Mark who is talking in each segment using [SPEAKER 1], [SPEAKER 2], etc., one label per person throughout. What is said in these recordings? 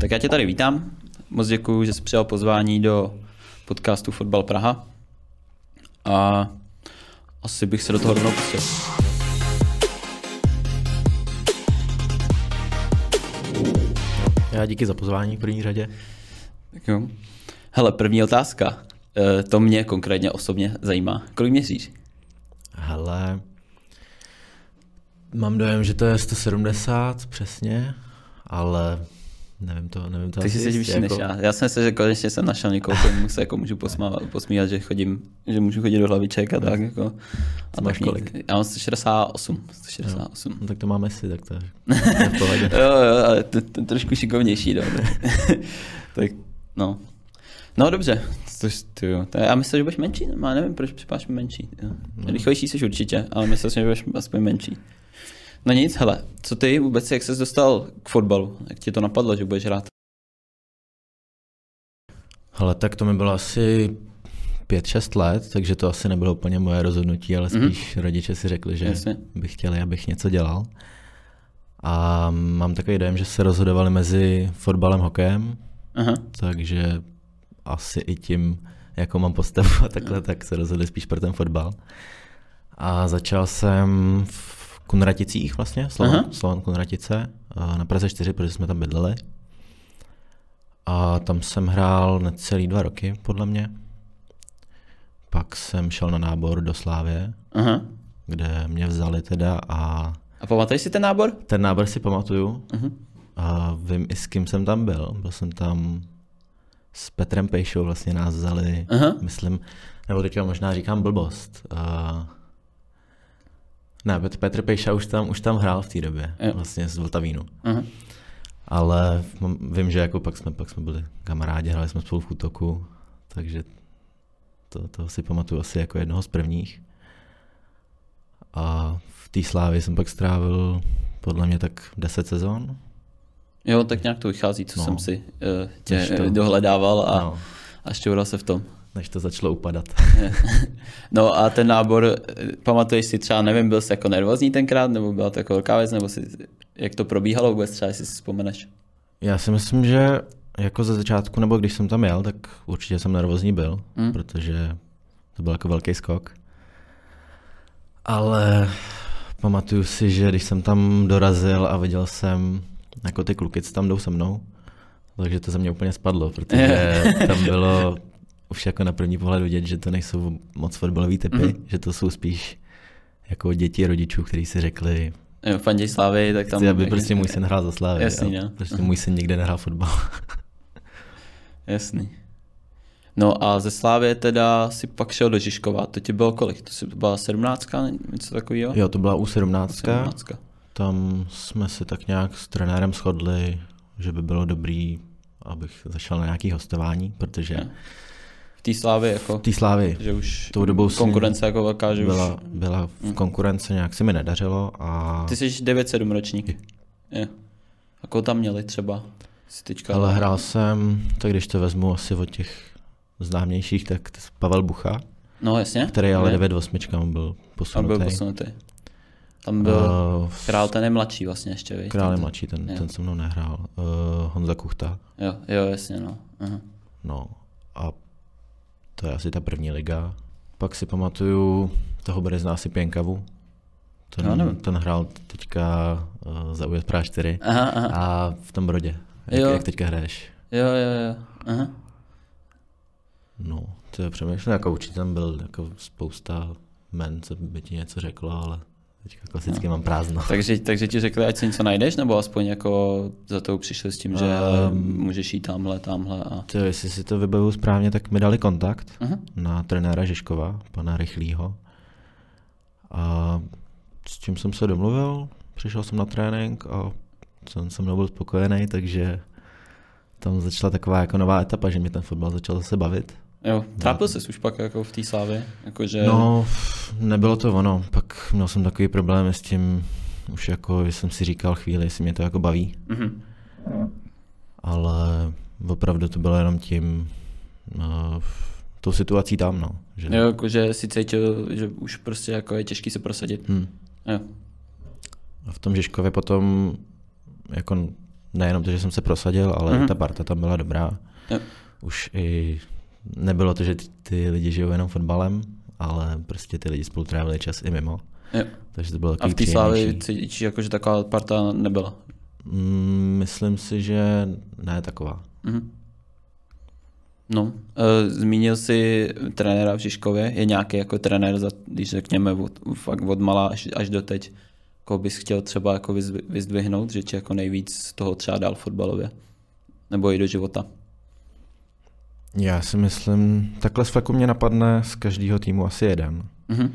[SPEAKER 1] tak já tě tady vítám. Moc děkuji, že jsi přijal pozvání do podcastu Fotbal Praha. A asi bych se do toho rovnou pustil.
[SPEAKER 2] Já díky za pozvání v první řadě.
[SPEAKER 1] Tak jo. Hele, první otázka. E, to mě konkrétně osobně zajímá. Kolik měříš?
[SPEAKER 2] Hele, mám dojem, že to je 170 přesně, ale nevím to, nevím to
[SPEAKER 1] Ty jsi
[SPEAKER 2] asi
[SPEAKER 1] vyšší
[SPEAKER 2] jistě,
[SPEAKER 1] než
[SPEAKER 2] jako-
[SPEAKER 1] já. Já jsem se, že konečně jsem našel někoho, komu se jako můžu posmávat, posmívat, že chodím, že můžu chodit do hlaviček a tak. Jako. A
[SPEAKER 2] máš
[SPEAKER 1] tak
[SPEAKER 2] kolik?
[SPEAKER 1] Já mám 168. 168.
[SPEAKER 2] No, tak to máme si, tak to je
[SPEAKER 1] jo, jo, ale to, to, trošku šikovnější, no. tak, no. No dobře, to, ty jo. To, já myslím, že budeš menší, no, já nevím, proč připadáš menší. Jo.
[SPEAKER 2] No.
[SPEAKER 1] Rychlejší jsi určitě, ale myslím, že budeš aspoň menší. No nic, hele, co ty vůbec, jak jsi dostal k fotbalu? Jak ti to napadlo, že budeš hrát?
[SPEAKER 2] Hele, tak to mi bylo asi 5-6 let, takže to asi nebylo úplně moje rozhodnutí, ale
[SPEAKER 1] Mhm.
[SPEAKER 2] spíš rodiče si řekli, že
[SPEAKER 1] Jasně.
[SPEAKER 2] by chtěli, abych něco dělal. A mám takový dojem, že se rozhodovali mezi fotbalem a hokejem,
[SPEAKER 1] Aha,
[SPEAKER 2] takže asi i tím, jakou mám postavu a takhle, tak se rozhodli spíš pro ten fotbal. A začal jsem v Kunraticích vlastně,
[SPEAKER 1] Aha.
[SPEAKER 2] Slovan, Slovan Kunratice, a na Praze 4, protože jsme tam bydleli. A tam jsem hrál necelý dva roky, podle mě. Pak jsem šel na nábor do Slávě,
[SPEAKER 1] aha.
[SPEAKER 2] kde mě vzali teda a
[SPEAKER 1] A pamatuješ si ten nábor?
[SPEAKER 2] ten nábor si pamatuju.
[SPEAKER 1] Uh-huh.
[SPEAKER 2] A vím i s kým jsem tam byl. Byl jsem tam s Petrem Pejšou, vlastně nás vzali,
[SPEAKER 1] Aha.
[SPEAKER 2] myslím, nebo teďka možná říkám blbost. Uh, ne, Pet- Petr Pejša už tam, už tam hrál v té době,
[SPEAKER 1] Jo.
[SPEAKER 2] vlastně z Vltavínu.
[SPEAKER 1] Aha.
[SPEAKER 2] Ale vím, že jako pak jsme, pak jsme byli kamarádi, hráli jsme spolu v útoku, takže to, to si pamatuju asi jako jednoho z prvních. A v té slávě jsem pak strávil podle mě tak 10 sezon.
[SPEAKER 1] Jo, tak nějak to vychází, co
[SPEAKER 2] No.
[SPEAKER 1] jsem si uh, tě
[SPEAKER 2] to-
[SPEAKER 1] dohledával a. No, a šťoural se v tom.
[SPEAKER 2] Než to začalo upadat.
[SPEAKER 1] No a ten nábor, eh, pamatuješ si třeba, nevím, byl jsi jako nervózní tenkrát, nebo byla to jako velká věc, nebo si, jak to probíhalo vůbec třeba, jestli si vzpomeneš?
[SPEAKER 2] Já si myslím, že jako ze začátku, nebo když jsem tam jel, tak určitě jsem nervózní byl,
[SPEAKER 1] hmm.
[SPEAKER 2] protože to byl jako velký skok. Ale pamatuju si, že když jsem tam dorazil a viděl jsem, jako ty kluky, co tam jdou se mnou, takže to ze mě úplně spadlo, protože tam bylo už jako na první pohled vidět, že to nejsou moc fotbalový typy,
[SPEAKER 1] Mhm.
[SPEAKER 2] mm. že to jsou spíš jako děti rodičů, kteří si řekli,
[SPEAKER 1] Jo, Fanděj Slávy, tak tam...
[SPEAKER 2] chci, aby prostě můj syn hrál za Slávy.
[SPEAKER 1] Jasný,
[SPEAKER 2] a
[SPEAKER 1] no.
[SPEAKER 2] Prostě můj syn nikde nehrál fotbal.
[SPEAKER 1] Jasný. No a ze Slávy teda si pak šel do Žižkova, to ti bylo kolik? To si to byla sedmnáctka, něco takového?
[SPEAKER 2] Jo, to byla U17.
[SPEAKER 1] Sedmnáctka.
[SPEAKER 2] Tam jsme si tak nějak s trenérem shodli, že by bylo dobrý, abych zašel na nějaký hostování, protože
[SPEAKER 1] Jo. V té Slávě jako,
[SPEAKER 2] v té slávy
[SPEAKER 1] že už
[SPEAKER 2] tou dobou
[SPEAKER 1] konkurence jako velká, že
[SPEAKER 2] byla,
[SPEAKER 1] už...
[SPEAKER 2] byla v konkurence, nějak se mi nedařilo a
[SPEAKER 1] Ty jsi 9-7 ročník. Jo. A koho tam měli třeba? Si teďka...
[SPEAKER 2] ale hrál jsem, tak když to vezmu asi od těch známějších, tak Pavel Bucha,
[SPEAKER 1] No jasně.
[SPEAKER 2] který ale
[SPEAKER 1] Je.
[SPEAKER 2] 9-8 byl
[SPEAKER 1] A
[SPEAKER 2] posunutý.
[SPEAKER 1] byl posunutý. Tam byl
[SPEAKER 2] Uh,
[SPEAKER 1] král, ten je mladší vlastně ještě, víš?
[SPEAKER 2] Král je
[SPEAKER 1] Ten-
[SPEAKER 2] mladší, ten,
[SPEAKER 1] jo.
[SPEAKER 2] ten se mnou nehrál. Uh, Honza Kuchta.
[SPEAKER 1] Jo, jo, jasně, no. Aha.
[SPEAKER 2] No a to je asi ta první liga. Pak si pamatuju, toho bude zná si Pěnkavu. Ten,
[SPEAKER 1] No, nevím.
[SPEAKER 2] ten hrál teďka uh, za US Praha 4
[SPEAKER 1] Aha, aha.
[SPEAKER 2] a v tom Brodě. Jak,
[SPEAKER 1] Jo.
[SPEAKER 2] jak teďka hraješ?
[SPEAKER 1] Jo, jo, jo. Aha.
[SPEAKER 2] No, to je přemýšlím, jako určitě tam byl jako spousta men, co by ti něco řeklo, ale teďka klasicky
[SPEAKER 1] No.
[SPEAKER 2] mám prázdno.
[SPEAKER 1] Takže, takže ti řekli, ať si něco najdeš, nebo aspoň jako za to přišli s tím, že
[SPEAKER 2] Ehm.
[SPEAKER 1] můžeš jít tamhle, tamhle a...
[SPEAKER 2] To, jestli si to vybavuju správně, tak mi dali kontakt
[SPEAKER 1] Aha.
[SPEAKER 2] na trenéra Žižkova, pana Rychlýho. A s tím jsem se domluvil, přišel jsem na trénink a jsem se mnou byl spokojený, takže tam začala taková jako nová etapa, že mě ten fotbal začal zase bavit.
[SPEAKER 1] Jo, trápil jsi už pak jako v té slávě? Jakože...
[SPEAKER 2] No, nebylo to ono, pak měl jsem takový problém s tím, už jako jsem si říkal chvíli, jestli mě to jako baví,
[SPEAKER 1] Mhm.
[SPEAKER 2] ale opravdu to bylo jenom tím, no, tou situací tam, no. Že,
[SPEAKER 1] Jo, jakože si cítil, že už prostě jako je těžký se prosadit.
[SPEAKER 2] Hm.
[SPEAKER 1] Jo.
[SPEAKER 2] A v tom Žižkově potom jako nejenom to, že jsem se prosadil, ale
[SPEAKER 1] Mhm.
[SPEAKER 2] mm-hmm. ta parta tam byla dobrá.
[SPEAKER 1] Jo.
[SPEAKER 2] Už i nebylo to, že ty, ty lidi žijou jenom fotbalem, ale prostě ty lidi spolu trávili čas i mimo.
[SPEAKER 1] Jo.
[SPEAKER 2] Takže to bylo
[SPEAKER 1] A v té slávě cítíš, jako, že taková parta nebyla.
[SPEAKER 2] Mm, myslím si, že ne taková.
[SPEAKER 1] Mhm. No, e, zmínil jsi trenéra v Žižkově. Je nějaký jako trenér, za, když řekněme od, fakt od malá až, až do teď, koho bys chtěl třeba jako vyzdvihnout, že ti jako nejvíc toho třeba dál fotbalově? Nebo i do života?
[SPEAKER 2] Já si myslím, takhle z faku mě napadne z každého týmu asi jeden.
[SPEAKER 1] Mhm.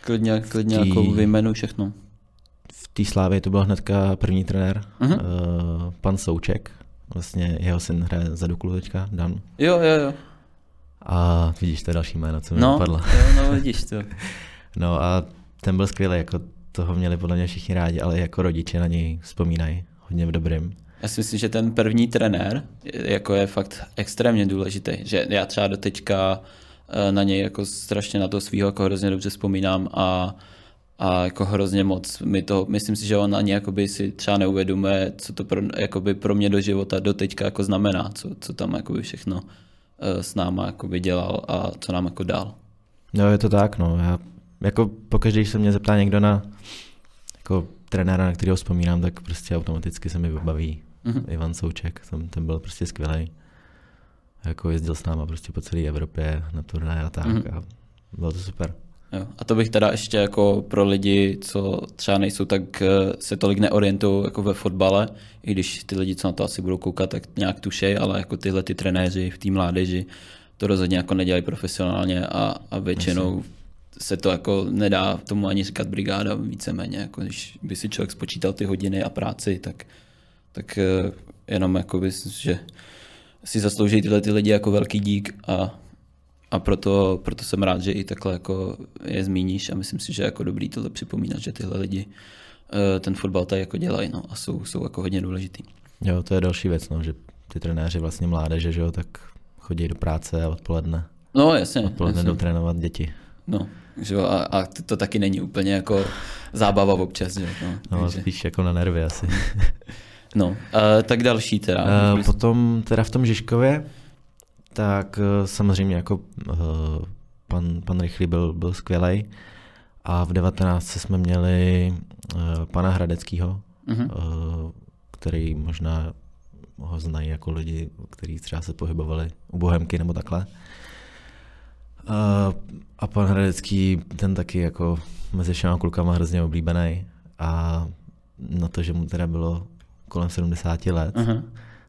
[SPEAKER 1] Klidně, klidně
[SPEAKER 2] Tý-
[SPEAKER 1] jako vyjmenuj všechno.
[SPEAKER 2] V té slávě to byl hnedka první trenér,
[SPEAKER 1] Mhm.
[SPEAKER 2] uh, pan Souček. Vlastně jeho syn hraje za Duklu teďka, Dan.
[SPEAKER 1] Jo, jo, jo.
[SPEAKER 2] A vidíš, to je další jméno, co mi
[SPEAKER 1] No,
[SPEAKER 2] napadlo.
[SPEAKER 1] jo, no vidíš to.
[SPEAKER 2] No a ten byl skvělý, jako toho měli podle mě všichni rádi, ale jako rodiče na něj vzpomínají hodně v dobrým.
[SPEAKER 1] Já si myslím, že ten první trenér jako je fakt extrémně důležitý. Že já třeba do teďka eh, na něj jako strašně na to svého jako hrozně dobře vzpomínám a, a jako hrozně moc mi to, myslím si, že on ani jakoby si třeba neuvědomuje, co to pro, jakoby pro mě do života do teďka jako znamená, co, co tam jakoby všechno eh, s náma jakoby dělal a co nám jako dal.
[SPEAKER 2] No je to tak, no. Já, jako pokaždé, když se mě zeptá někdo na jako trenéra, na kterého vzpomínám, tak prostě automaticky se mi vybaví
[SPEAKER 1] Mhm.
[SPEAKER 2] Ivan Souček, ten, ten byl prostě skvělý. Jako jezdil s náma prostě po celé Evropě na turné a tak
[SPEAKER 1] Mhm.
[SPEAKER 2] a bylo to super.
[SPEAKER 1] Jo. A to bych teda ještě jako pro lidi, co třeba nejsou tak, eh, se tolik neorientují jako ve fotbale, i když ty lidi, co na to asi budou koukat, tak nějak tušej, ale jako tyhle ty trenéři v té mládeži to rozhodně jako nedělají profesionálně a, a většinou se to jako nedá tomu ani říkat brigáda víceméně, jako když by si člověk spočítal ty hodiny a práci, tak, tak eh, jenom jako bys, že si zaslouží tyhle ty lidi jako velký dík a, a proto, proto jsem rád, že i takhle jako je zmíníš a myslím si, že je jako dobrý tohle připomínat, že tyhle lidi eh, ten fotbal tady jako dělají no, a jsou, jsou jako hodně důležitý.
[SPEAKER 2] Jo, to je další věc, no, že ty trenéři vlastně mládeže, že jo, tak chodí do práce a odpoledne,
[SPEAKER 1] No jasně,
[SPEAKER 2] odpoledne
[SPEAKER 1] jasně.
[SPEAKER 2] jdou trénovat děti.
[SPEAKER 1] No, že jo, a, a to, to taky není úplně jako zábava občas, že jo. No,
[SPEAKER 2] No,
[SPEAKER 1] takže,
[SPEAKER 2] spíš jako na nervy asi.
[SPEAKER 1] no a, tak další teda.
[SPEAKER 2] Uh, potom teda v tom Žižkově, tak uh, samozřejmě jako uh, pan, pan Rychlý byl, byl skvělý. A v 19 jsme měli uh, pana Hradeckého,
[SPEAKER 1] Mhm.
[SPEAKER 2] uh, který možná ho znají jako lidi, kteří třeba se pohybovali u Bohemky nebo takhle. Uh, a pan Hradecký, ten taky jako mezi všema klukama hrozně oblíbený. A na to, že mu teda bylo kolem 70 let,
[SPEAKER 1] Aha.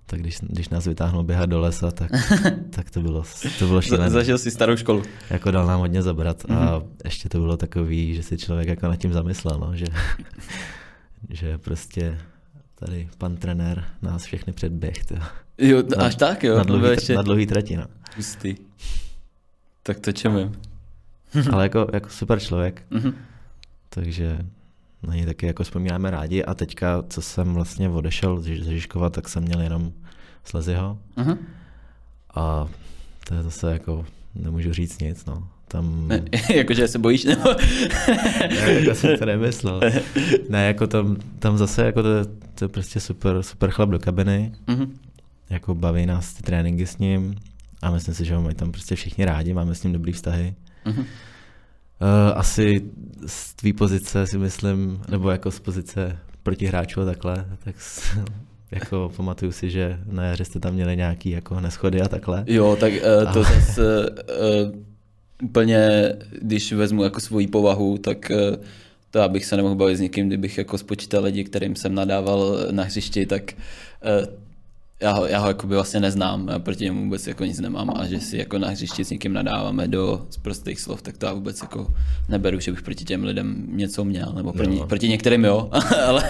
[SPEAKER 2] tak když, když nás vytáhnul běhat do lesa, tak, tak to bylo, to bylo šílené.
[SPEAKER 1] zažil si starou školu.
[SPEAKER 2] Jako dal nám hodně zabrat a
[SPEAKER 1] Mhm.
[SPEAKER 2] ještě to bylo takový, že si člověk jako nad tím zamyslel, no, že, že prostě tady pan trenér nás všechny předběh. To,
[SPEAKER 1] Jo,
[SPEAKER 2] Na-
[SPEAKER 1] až tak jo,
[SPEAKER 2] na, dlouhý,
[SPEAKER 1] ještě
[SPEAKER 2] na dlouhý trati, no.
[SPEAKER 1] hustý. Tak to čemím.
[SPEAKER 2] Ale jako, jako super člověk,
[SPEAKER 1] Mhm.
[SPEAKER 2] takže na něj taky jako vzpomínáme rádi a teďka, co jsem vlastně odešel ze Žižkova, tak jsem měl jenom Slezyho
[SPEAKER 1] Mhm.
[SPEAKER 2] a to je zase jako, nemůžu říct nic, no. Tam,
[SPEAKER 1] Ne, jakože se bojíš, nebo?
[SPEAKER 2] Ne, jako jsem to nemyslel. Ne, jako tam, tam zase jako to, to je prostě super, super chlap do kabiny,
[SPEAKER 1] Mhm.
[SPEAKER 2] jako baví nás ty tréninky s ním a myslím si, že ho mají tam prostě všichni rádi, máme s ním dobrý vztahy.
[SPEAKER 1] Mhm.
[SPEAKER 2] Uh, asi z tvý pozice si myslím, nebo jako z pozice protihráčů a takhle, tak s, jako pamatuju si, že na jaře jste tam měli nějaký jako neschody a takhle.
[SPEAKER 1] Jo, tak uh, to
[SPEAKER 2] A-
[SPEAKER 1] zase uh, úplně, když vezmu jako svoji povahu, tak uh, to abych se nemohl bavit s někým, kdybych jako spočítal lidi, kterým jsem nadával na hřišti, tak uh, já ho, já ho jakoby vlastně neznám, já proti němu vůbec jako nic nemám a že si jako na hřišti s někým nadáváme do z prostých slov, tak to já vůbec jako neberu, že bych proti těm lidem něco měl, nebo proti,
[SPEAKER 2] Jo.
[SPEAKER 1] proti některým jo, ale,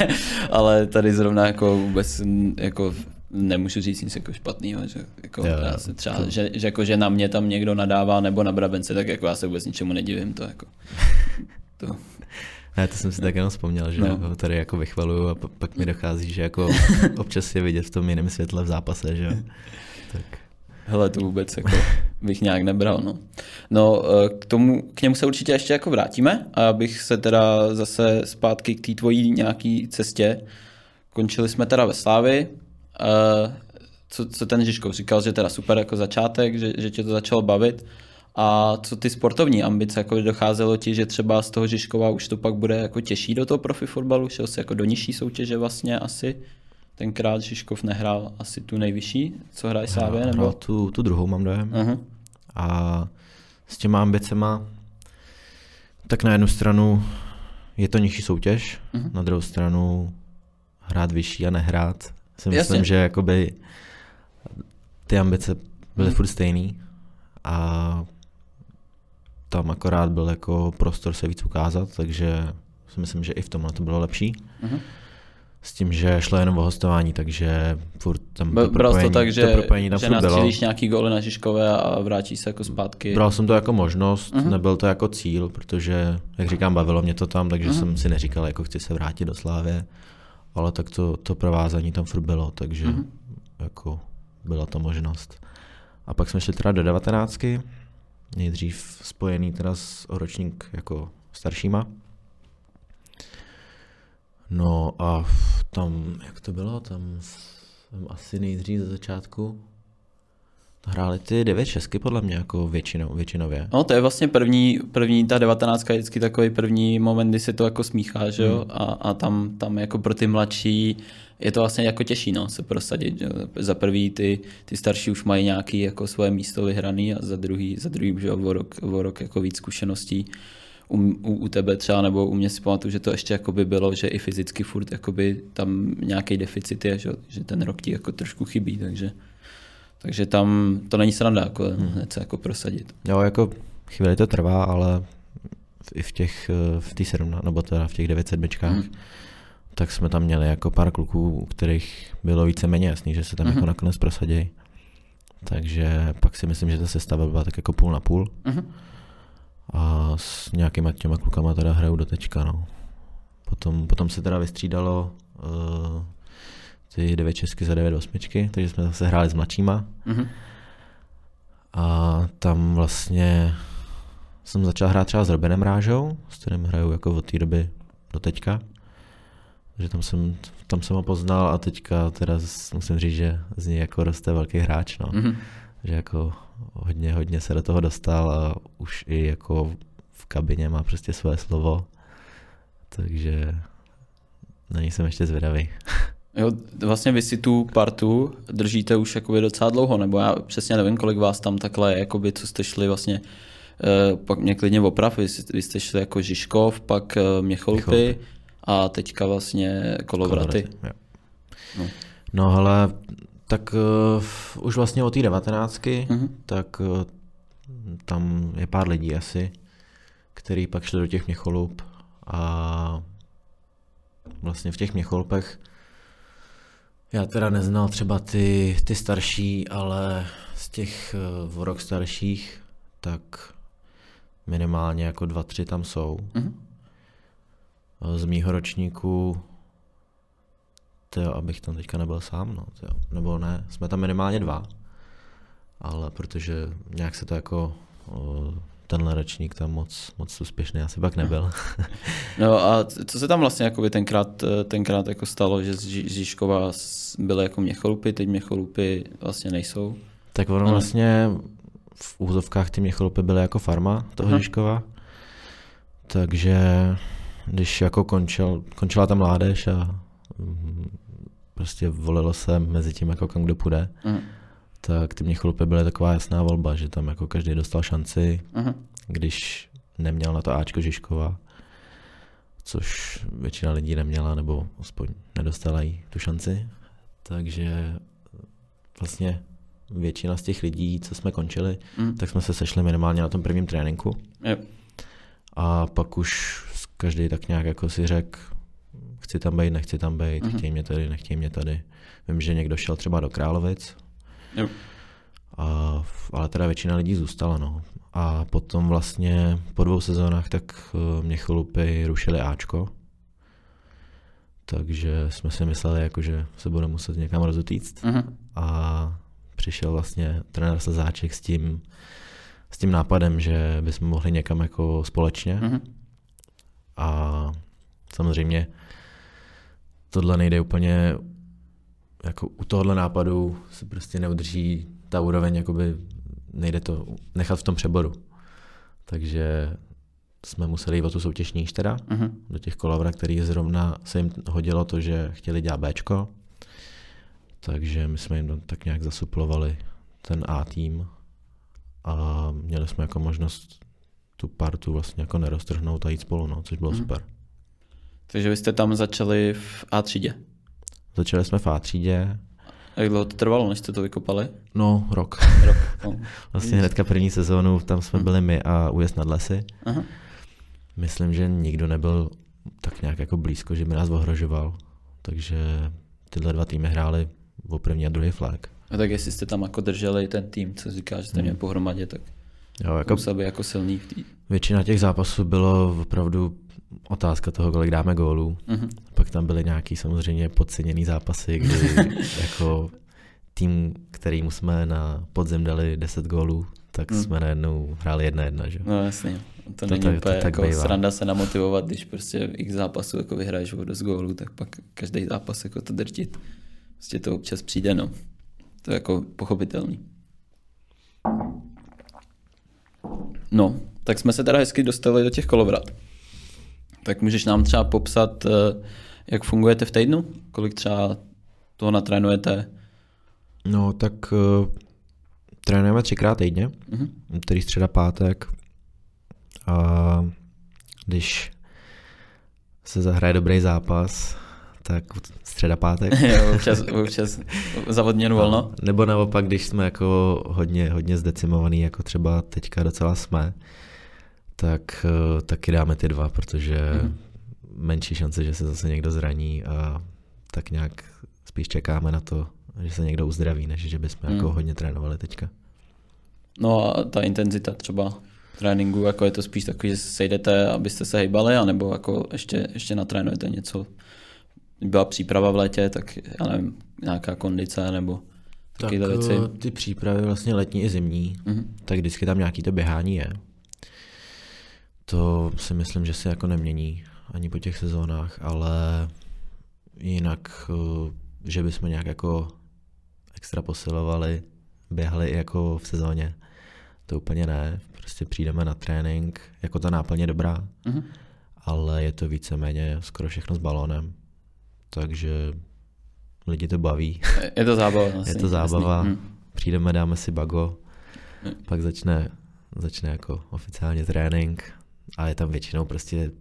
[SPEAKER 1] ale tady zrovna jako vůbec jako nemůžu říct nic jako špatného, že jako
[SPEAKER 2] Jo, jo,
[SPEAKER 1] já se třeba,
[SPEAKER 2] to-
[SPEAKER 1] že, že, jako, že na mě tam někdo nadává nebo na Brabence, tak jako já se vůbec ničemu nedivím, to jako to,
[SPEAKER 2] Ne, to jsem si tak jenom vzpomněl, že
[SPEAKER 1] No.
[SPEAKER 2] ho tady jako vychvaluju a pak mi dochází, že jako občas je vidět v tom jiném světle v zápase, že jo. Tak
[SPEAKER 1] hele, to vůbec jako bych nějak nebral, no. No, eh, k tomu, k němu se určitě ještě jako vrátíme a abych se teda zase zpátky k té tvojí nějaký cestě. Končili jsme teda ve Slávi, uh, co, co ten Žižkov říkal, že teda super jako začátek, že, že tě to začalo bavit. A co ty sportovní ambice, jako docházelo ti, že třeba z toho Žižkova už to pak bude jako těžší do toho profi fotbalu, šel se jako do nižší soutěže vlastně asi. Tenkrát Žižkov nehrál asi tu nejvyšší, co hraje Sávě? Nebo?
[SPEAKER 2] Tu, tu druhou mám dojem. Uh-huh. A s těma ambicema, tak na jednu stranu je to nižší soutěž, uh-huh. na druhou stranu hrát vyšší a nehrát. Si myslím, Jasně. že jakoby ty ambice byly uh-huh. furt stejný a tam akorát byl jako prostor se víc ukázat, takže si myslím, že i v tomhle to bylo lepší. Uh-huh s tím, že šlo jenom o hostování, takže furt tam
[SPEAKER 1] to propojení, to tak, že, to propojení tam že nastřílíš nějaký góly na Žižkové a vrátíš se jako zpátky?
[SPEAKER 2] Bral jsem to jako možnost, uh-huh. nebyl to jako cíl, protože, jak říkám, bavilo mě to tam, takže uh-huh. jsem si neříkal, jako chci se vrátit do Slávě, ale tak to, to provázání tam furt bylo, takže uh-huh. jako byla to možnost. A pak jsme šli teda do devatenáctky, nejdřív spojený teda s ročník jako staršíma, No a tam, jak to bylo, tam jsem asi nejdřív ze začátku hráli ty devět šestky podle mě jako většinou, většinově.
[SPEAKER 1] No to je vlastně první, první ta devatenáctka je vždycky takový první moment, kdy se to jako smíchá, že jo, hmm. a, a tam, tam jako pro ty mladší je to vlastně jako těžší, no, se prosadit, za prvý ty, ty starší už mají nějaký jako svoje místo vyhraný a za druhý, za druhý, že o rok, o rok jako víc zkušeností u, u, u tebe třeba, nebo u mě si pamatuju, že to ještě jakoby bylo, že i fyzicky furt jakoby tam nějaký deficit je, že, že ten rok ti jako trošku chybí, takže, takže tam to není sranda jako hmm. hned se jako prosadit.
[SPEAKER 2] Jo, jako chvíli to trvá, ale i v těch, v té 17, nebo teda v těch 9 sedmičkách, hmm. Tak jsme tam měli jako pár kluků, u kterých bylo víceméně jasný, že se tam hmm. jako nakonec prosadí. Takže pak si myslím, že ta sestava byla tak jako půl na půl. Hmm a s nějakýma těma klukama teda hraju do tečka, no. Potom, potom se teda vystřídalo uh, ty 9 česky za 9 osmičky, takže jsme zase hráli s mladšíma. Mm-hmm. A tam vlastně jsem začal hrát třeba s Robinem Rážou, s kterým hraju jako od té doby do teďka. Takže tam jsem, tam jsem ho poznal a teďka teda musím říct, že z něj jako roste velký hráč, no. Mm-hmm. Že jako hodně, hodně se do toho dostal a už i jako v kabině má prostě své slovo, takže na něj jsem ještě zvědavý.
[SPEAKER 1] Jo, vlastně vy si tu partu držíte už jakoby docela dlouho, nebo já přesně nevím, kolik vás tam takhle je, jakoby, co jste šli vlastně, eh, pak mě klidně oprav, vy, vy jste šli jako Žižkov, pak eh, Měcholupy a teďka vlastně Kolovraty. Kolovraty
[SPEAKER 2] no. no ale tak uh, už vlastně od té devatenáctky, mm-hmm. tak uh, tam je pár lidí asi, který pak šli do těch měcholup a vlastně v těch měcholupech já teda neznal třeba ty, ty starší, ale z těch uh, rok starších, tak minimálně jako dva, tři tam jsou. Mm-hmm. Z mýho ročníku tyjo, abych tam teďka nebyl sám, no, tyjo. nebo ne, jsme tam minimálně dva, ale protože nějak se to jako tenhle ročník tam moc, moc úspěšný asi pak nebyl.
[SPEAKER 1] No a co se tam vlastně jakoby tenkrát, tenkrát jako stalo, že z Žižkova byly jako měcholupy, teď měcholupy vlastně nejsou?
[SPEAKER 2] Tak ono no. vlastně v úzovkách ty měcholupy byly jako farma toho Aha. Žižkova, takže když jako končil, končila ta mládež a prostě volilo se mezi tím, jako kam kdo půjde, uh-huh. tak ty Měcholupy byly taková jasná volba, že tam jako každý dostal šanci, uh-huh. když neměl na to Ačko Žižkova, což většina lidí neměla, nebo aspoň nedostala jí tu šanci. Takže vlastně většina z těch lidí, co jsme končili, mm. tak jsme se sešli minimálně na tom prvním tréninku. Yep. A pak už každý tak nějak jako si řekl, chci tam být, nechci tam být, uh-huh. chtějí mě tady, nechtějí mě tady. Vím, že někdo šel třeba do Královic, yep. a, ale teda většina lidí zůstala. No. A potom vlastně po dvou sezónách tak eh, mě chlupy rušili Ačko, takže jsme si mysleli, jako, že se bude muset někam rozutíct. Uh-huh. A přišel vlastně trenér Sazáček s tím, s tím nápadem, že bychom mohli někam jako společně. Uh-huh. A samozřejmě tohle nejde úplně jako u tohohle nápadu se prostě neudrží ta úroveň, jakoby nejde to nechat v tom přeboru. Takže jsme museli jít o tu soutěž níž teda, uh-huh. do těch kolavra, který zrovna se jim hodilo to, že chtěli dělat Bčko. Takže my jsme jim tak nějak zasuplovali ten A tým a měli jsme jako možnost tu partu vlastně jako neroztrhnout a jít spolu, no, což bylo uh-huh. super.
[SPEAKER 1] Takže vy jste tam začali v A třídě?
[SPEAKER 2] Začali jsme v A třídě.
[SPEAKER 1] A jak dlouho to trvalo, než jste to vykopali?
[SPEAKER 2] No, rok.
[SPEAKER 1] rok. No.
[SPEAKER 2] vlastně hnedka první sezónu, tam jsme byli my a ujezd nad lesy. Aha. Myslím, že nikdo nebyl tak nějak jako blízko, že by nás ohrožoval. Takže tyhle dva týmy hráli o první a druhý flag.
[SPEAKER 1] A tak jestli jste tam jako drželi ten tým, co říká, že jste měli hmm. pohromadě, tak jo, jako, musel by jako silný v tý.
[SPEAKER 2] Většina těch zápasů bylo opravdu otázka toho, kolik dáme gólů. Uh-huh. Pak tam byly nějaký samozřejmě podceněný zápasy, kdy jako tým, kterým jsme na podzem dali 10 gólů, tak hmm. jsme najednou hráli jedna jedna, že?
[SPEAKER 1] No jasně. To, to není tak, úplně to tak jako sranda se namotivovat, když prostě x zápasů jako vyhraješ o dost gólů, tak pak každý zápas jako to drtit. Prostě to občas přijde, no. To je jako pochopitelný. No, tak jsme se teda hezky dostali do těch kolovrat. Tak můžeš nám třeba popsat, eh, jak fungujete v týdnu? Kolik třeba toho natrénujete?
[SPEAKER 2] No, tak uh, trénujeme třikrát týdně, uh-huh. který středa, pátek. A když se zahraje dobrý zápas, tak středa, pátek.
[SPEAKER 1] občas, občas za odměnu volno.
[SPEAKER 2] Nebo naopak, když jsme jako hodně, hodně zdecimovaný, jako třeba teďka docela jsme, tak uh, taky dáme ty dva, protože mm. menší šance, že se zase někdo zraní a tak nějak spíš čekáme na to, že se někdo uzdraví, než že bychom mm. jako hodně trénovali teďka.
[SPEAKER 1] No a ta intenzita třeba tréninku, jako je to spíš takový, že se sejdete, abyste se hejbali, anebo jako ještě, ještě natrénujete něco? Byla příprava v létě, tak já nevím, nějaká kondice nebo
[SPEAKER 2] takové věci? Eh, ty přípravy vlastně letní i zimní, mm-hmm. tak vždycky tam nějaký to běhání je to si myslím, že se jako nemění ani po těch sezónách, ale jinak, eh, že bychom nějak jako extra posilovali, běhali i jako v sezóně, to úplně ne. Prostě přijdeme na trénink, jako ta náplně dobrá, mm-hmm. ale je to víceméně skoro všechno s balónem. Takže lidi to baví.
[SPEAKER 1] Je to zábava.
[SPEAKER 2] Vlastně, je to zábava. Jasný. Hm. Přijdeme, dáme si bago, mm. pak začne, začne jako oficiálně trénink a je tam většinou prostě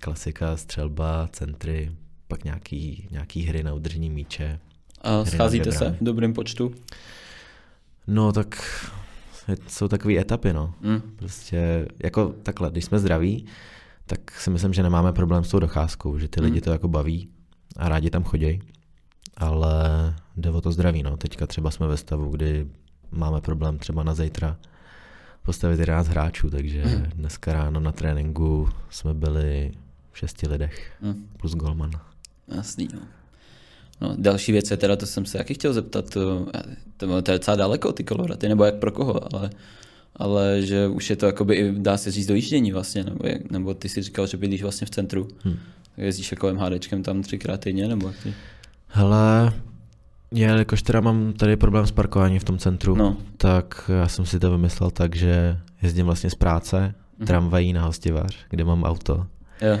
[SPEAKER 2] klasika, střelba, centry, pak nějaký, nějaký hry na udržení míče.
[SPEAKER 1] A scházíte se v dobrém počtu?
[SPEAKER 2] No tak jsou takové etapy, no. Mm. Prostě jako takhle, když jsme zdraví, tak si myslím, že nemáme problém s tou docházkou, že ty mm. lidi to jako baví a rádi tam chodí, ale jde o to zdraví, no. Teďka třeba jsme ve stavu, kdy máme problém třeba na zítra postavit 11 hráčů, takže mm. dneska ráno na tréninku jsme byli v šesti lidech mm. plus golman.
[SPEAKER 1] Jasný, no. No, další věc je teda, to jsem se taky chtěl zeptat, to, to, to je docela daleko ty koloraty, nebo jak pro koho, ale, ale že už je to jakoby, dá se říct, dojíždění vlastně, nebo, jak, nebo ty si říkal, že bydlíš vlastně v centru, hmm. jezdíš jako MHDčkem tam třikrát týdně, nebo ty?
[SPEAKER 2] Hele, Jelikož teda mám tady problém s parkováním v tom centru, no. tak já jsem si to vymyslel tak, že jezdím vlastně z práce, mm. tramvají na hostivař, kde mám auto.
[SPEAKER 1] Jo.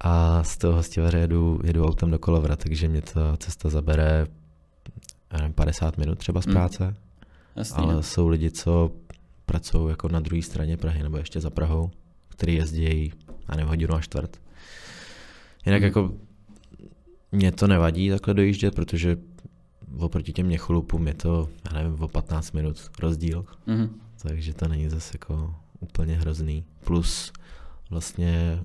[SPEAKER 2] A z toho hostivaře jedu, jedu autem do Kolovra, takže mě ta cesta zabere nevím, 50 minut třeba z mhm. práce. Mm. Jasný, Ale no. jsou lidi, co pracují jako na druhé straně Prahy nebo ještě za Prahou, který jezdí, a nevím, hodinu a čtvrt. Jinak mm. jako mě to nevadí takhle dojíždět, protože oproti těm něcholupům je to, já nevím, o 15 minut rozdíl. Mm-hmm. Takže to není zase jako úplně hrozný. Plus vlastně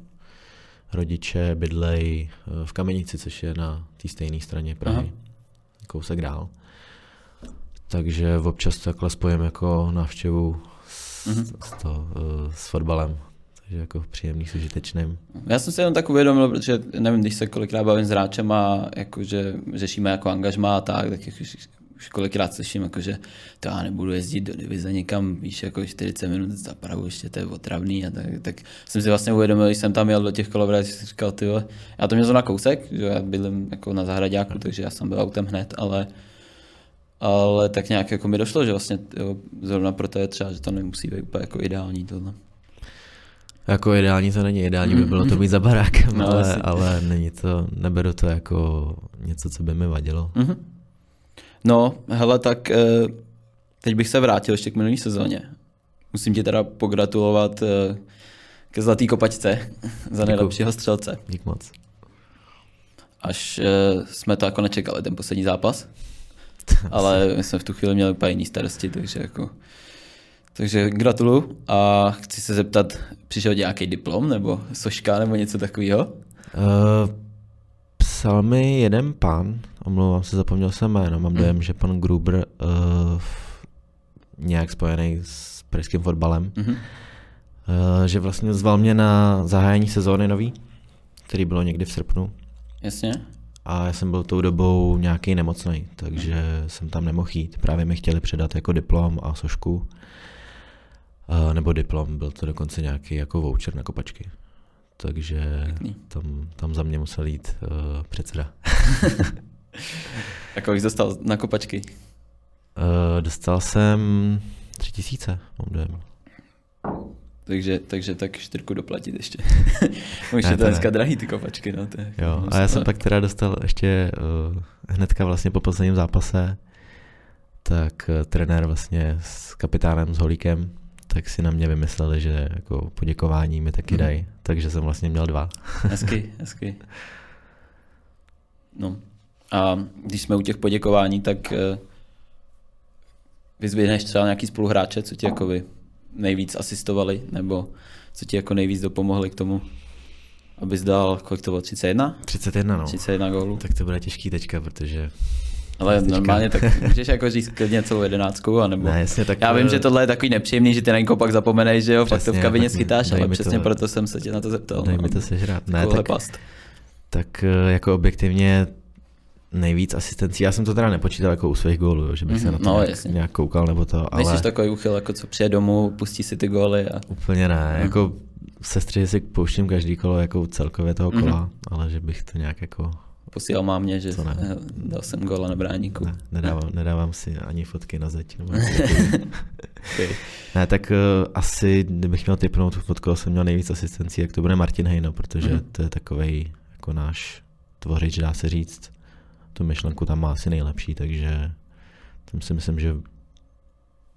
[SPEAKER 2] rodiče bydlej eh, v Kamenici, což je na té stejné straně Prahy, Aha. kousek dál. Takže občas takhle spojím jako návštěvu s, mm-hmm. s, to, eh, s fotbalem takže jako příjemný s užitečným.
[SPEAKER 1] Já jsem si jenom tak uvědomil, protože nevím, když se kolikrát bavím s hráčem a jako, že řešíme jako angažma a tak, tak už, už kolikrát slyším, jako, že to já nebudu jezdit do divize někam, víš, jako 40 minut za Prahu, ještě to je otravný a tak, tak jsem si vlastně uvědomil, když jsem tam jel do těch kolovrat, jsem říkal, ty já to měl na kousek, že já bydlím jako na zahradňáku, takže já jsem byl autem hned, ale ale tak nějak jako mi došlo, že vlastně jo, zrovna proto je třeba, že to nemusí být úplně jako ideální tohle.
[SPEAKER 2] Jako ideální to není, ideální by bylo to mít za barákem, no, ale, ale není to, neberu to jako něco, co by mi vadilo. Mm-hmm.
[SPEAKER 1] No, hele, tak eh, teď bych se vrátil ještě k minulý sezóně. Musím ti teda pogratulovat eh, ke zlatý kopačce za nejlepšího střelce.
[SPEAKER 2] Dík moc.
[SPEAKER 1] Až eh, jsme to jako nečekali, ten poslední zápas. Ale my jsme v tu chvíli měli úplně jiný starosti, takže jako... Takže gratuluju a chci se zeptat, přišel nějaký diplom nebo soška nebo něco takového? Uh,
[SPEAKER 2] psal mi jeden pan, omlouvám se, zapomněl jsem jméno, mám dojem, že pan Gruber uh, nějak spojený s pražským fotbalem, uh-huh. uh, že vlastně zval mě na zahájení sezóny nový, který bylo někdy v srpnu.
[SPEAKER 1] Jasně.
[SPEAKER 2] A já jsem byl tou dobou nějaký nemocný, takže uh-huh. jsem tam nemohl jít. Právě mi chtěli předat jako diplom a sošku. Uh, nebo diplom, byl to dokonce nějaký jako voucher na kopačky. Takže tam, tam za mě musel jít uh, předseda.
[SPEAKER 1] A kolik jsi dostal na kopačky?
[SPEAKER 2] Uh, dostal jsem tři tisíce, mám dojem.
[SPEAKER 1] Takže, takže tak čtyřku doplatit ještě. Už je to dneska drahý ty kopačky. No, to je
[SPEAKER 2] jo, a já jsem pak teda dostal ještě uh, hnedka vlastně po posledním zápase, tak uh, trenér vlastně s kapitánem, s Holíkem, tak si na mě vymysleli, že jako poděkování mi taky mm. dají, takže jsem vlastně měl dva.
[SPEAKER 1] hezky, hezky. No a když jsme u těch poděkování, tak uh, vyzvědneš třeba nějaký spoluhráče, co ti jako vy nejvíc asistovali, nebo co ti jako nejvíc dopomohli k tomu, abys dal, kolik to bylo, 31?
[SPEAKER 2] 31, no.
[SPEAKER 1] 31 gólů.
[SPEAKER 2] Tak to bude těžký teďka, protože
[SPEAKER 1] ale teďka... normálně tak můžeš jako říct klidně celou jedenáctku, anebo...
[SPEAKER 2] Ne, jasně, tak...
[SPEAKER 1] Já vím, že tohle je takový nepříjemný, že ty na někoho pak zapomeneš, že jo, přesně, pak to v kabině schytáš, ale přesně to, proto jsem se tě na to zeptal.
[SPEAKER 2] Dej mi to sežrat. Ne, tak, past. tak eh, jako objektivně nejvíc asistencí. Já jsem to teda nepočítal jako u svých gólů, že bych mm-hmm, se na to no, nějak, nějak koukal nebo to.
[SPEAKER 1] Ale... Nejsi takový uchyl, jako co přijde domů, pustí si ty góly a...
[SPEAKER 2] Úplně ne, mm. jako sestři si pouštím každý kolo jako celkově toho kola, mm-hmm. ale že bych to nějak jako
[SPEAKER 1] posílal mámě, že ne? dal jsem góla na bráníku.
[SPEAKER 2] Ne, nedávám, nedávám si ani fotky na zeď. Nebo okay. Ne, tak uh, asi, kdybych měl typnout fotku, jsem měl nejvíc asistencí, jak to bude Martin Hejno, protože mm-hmm. to je takový jako náš tvorič, dá se říct. Tu myšlenku tam má asi nejlepší, takže tam si myslím, že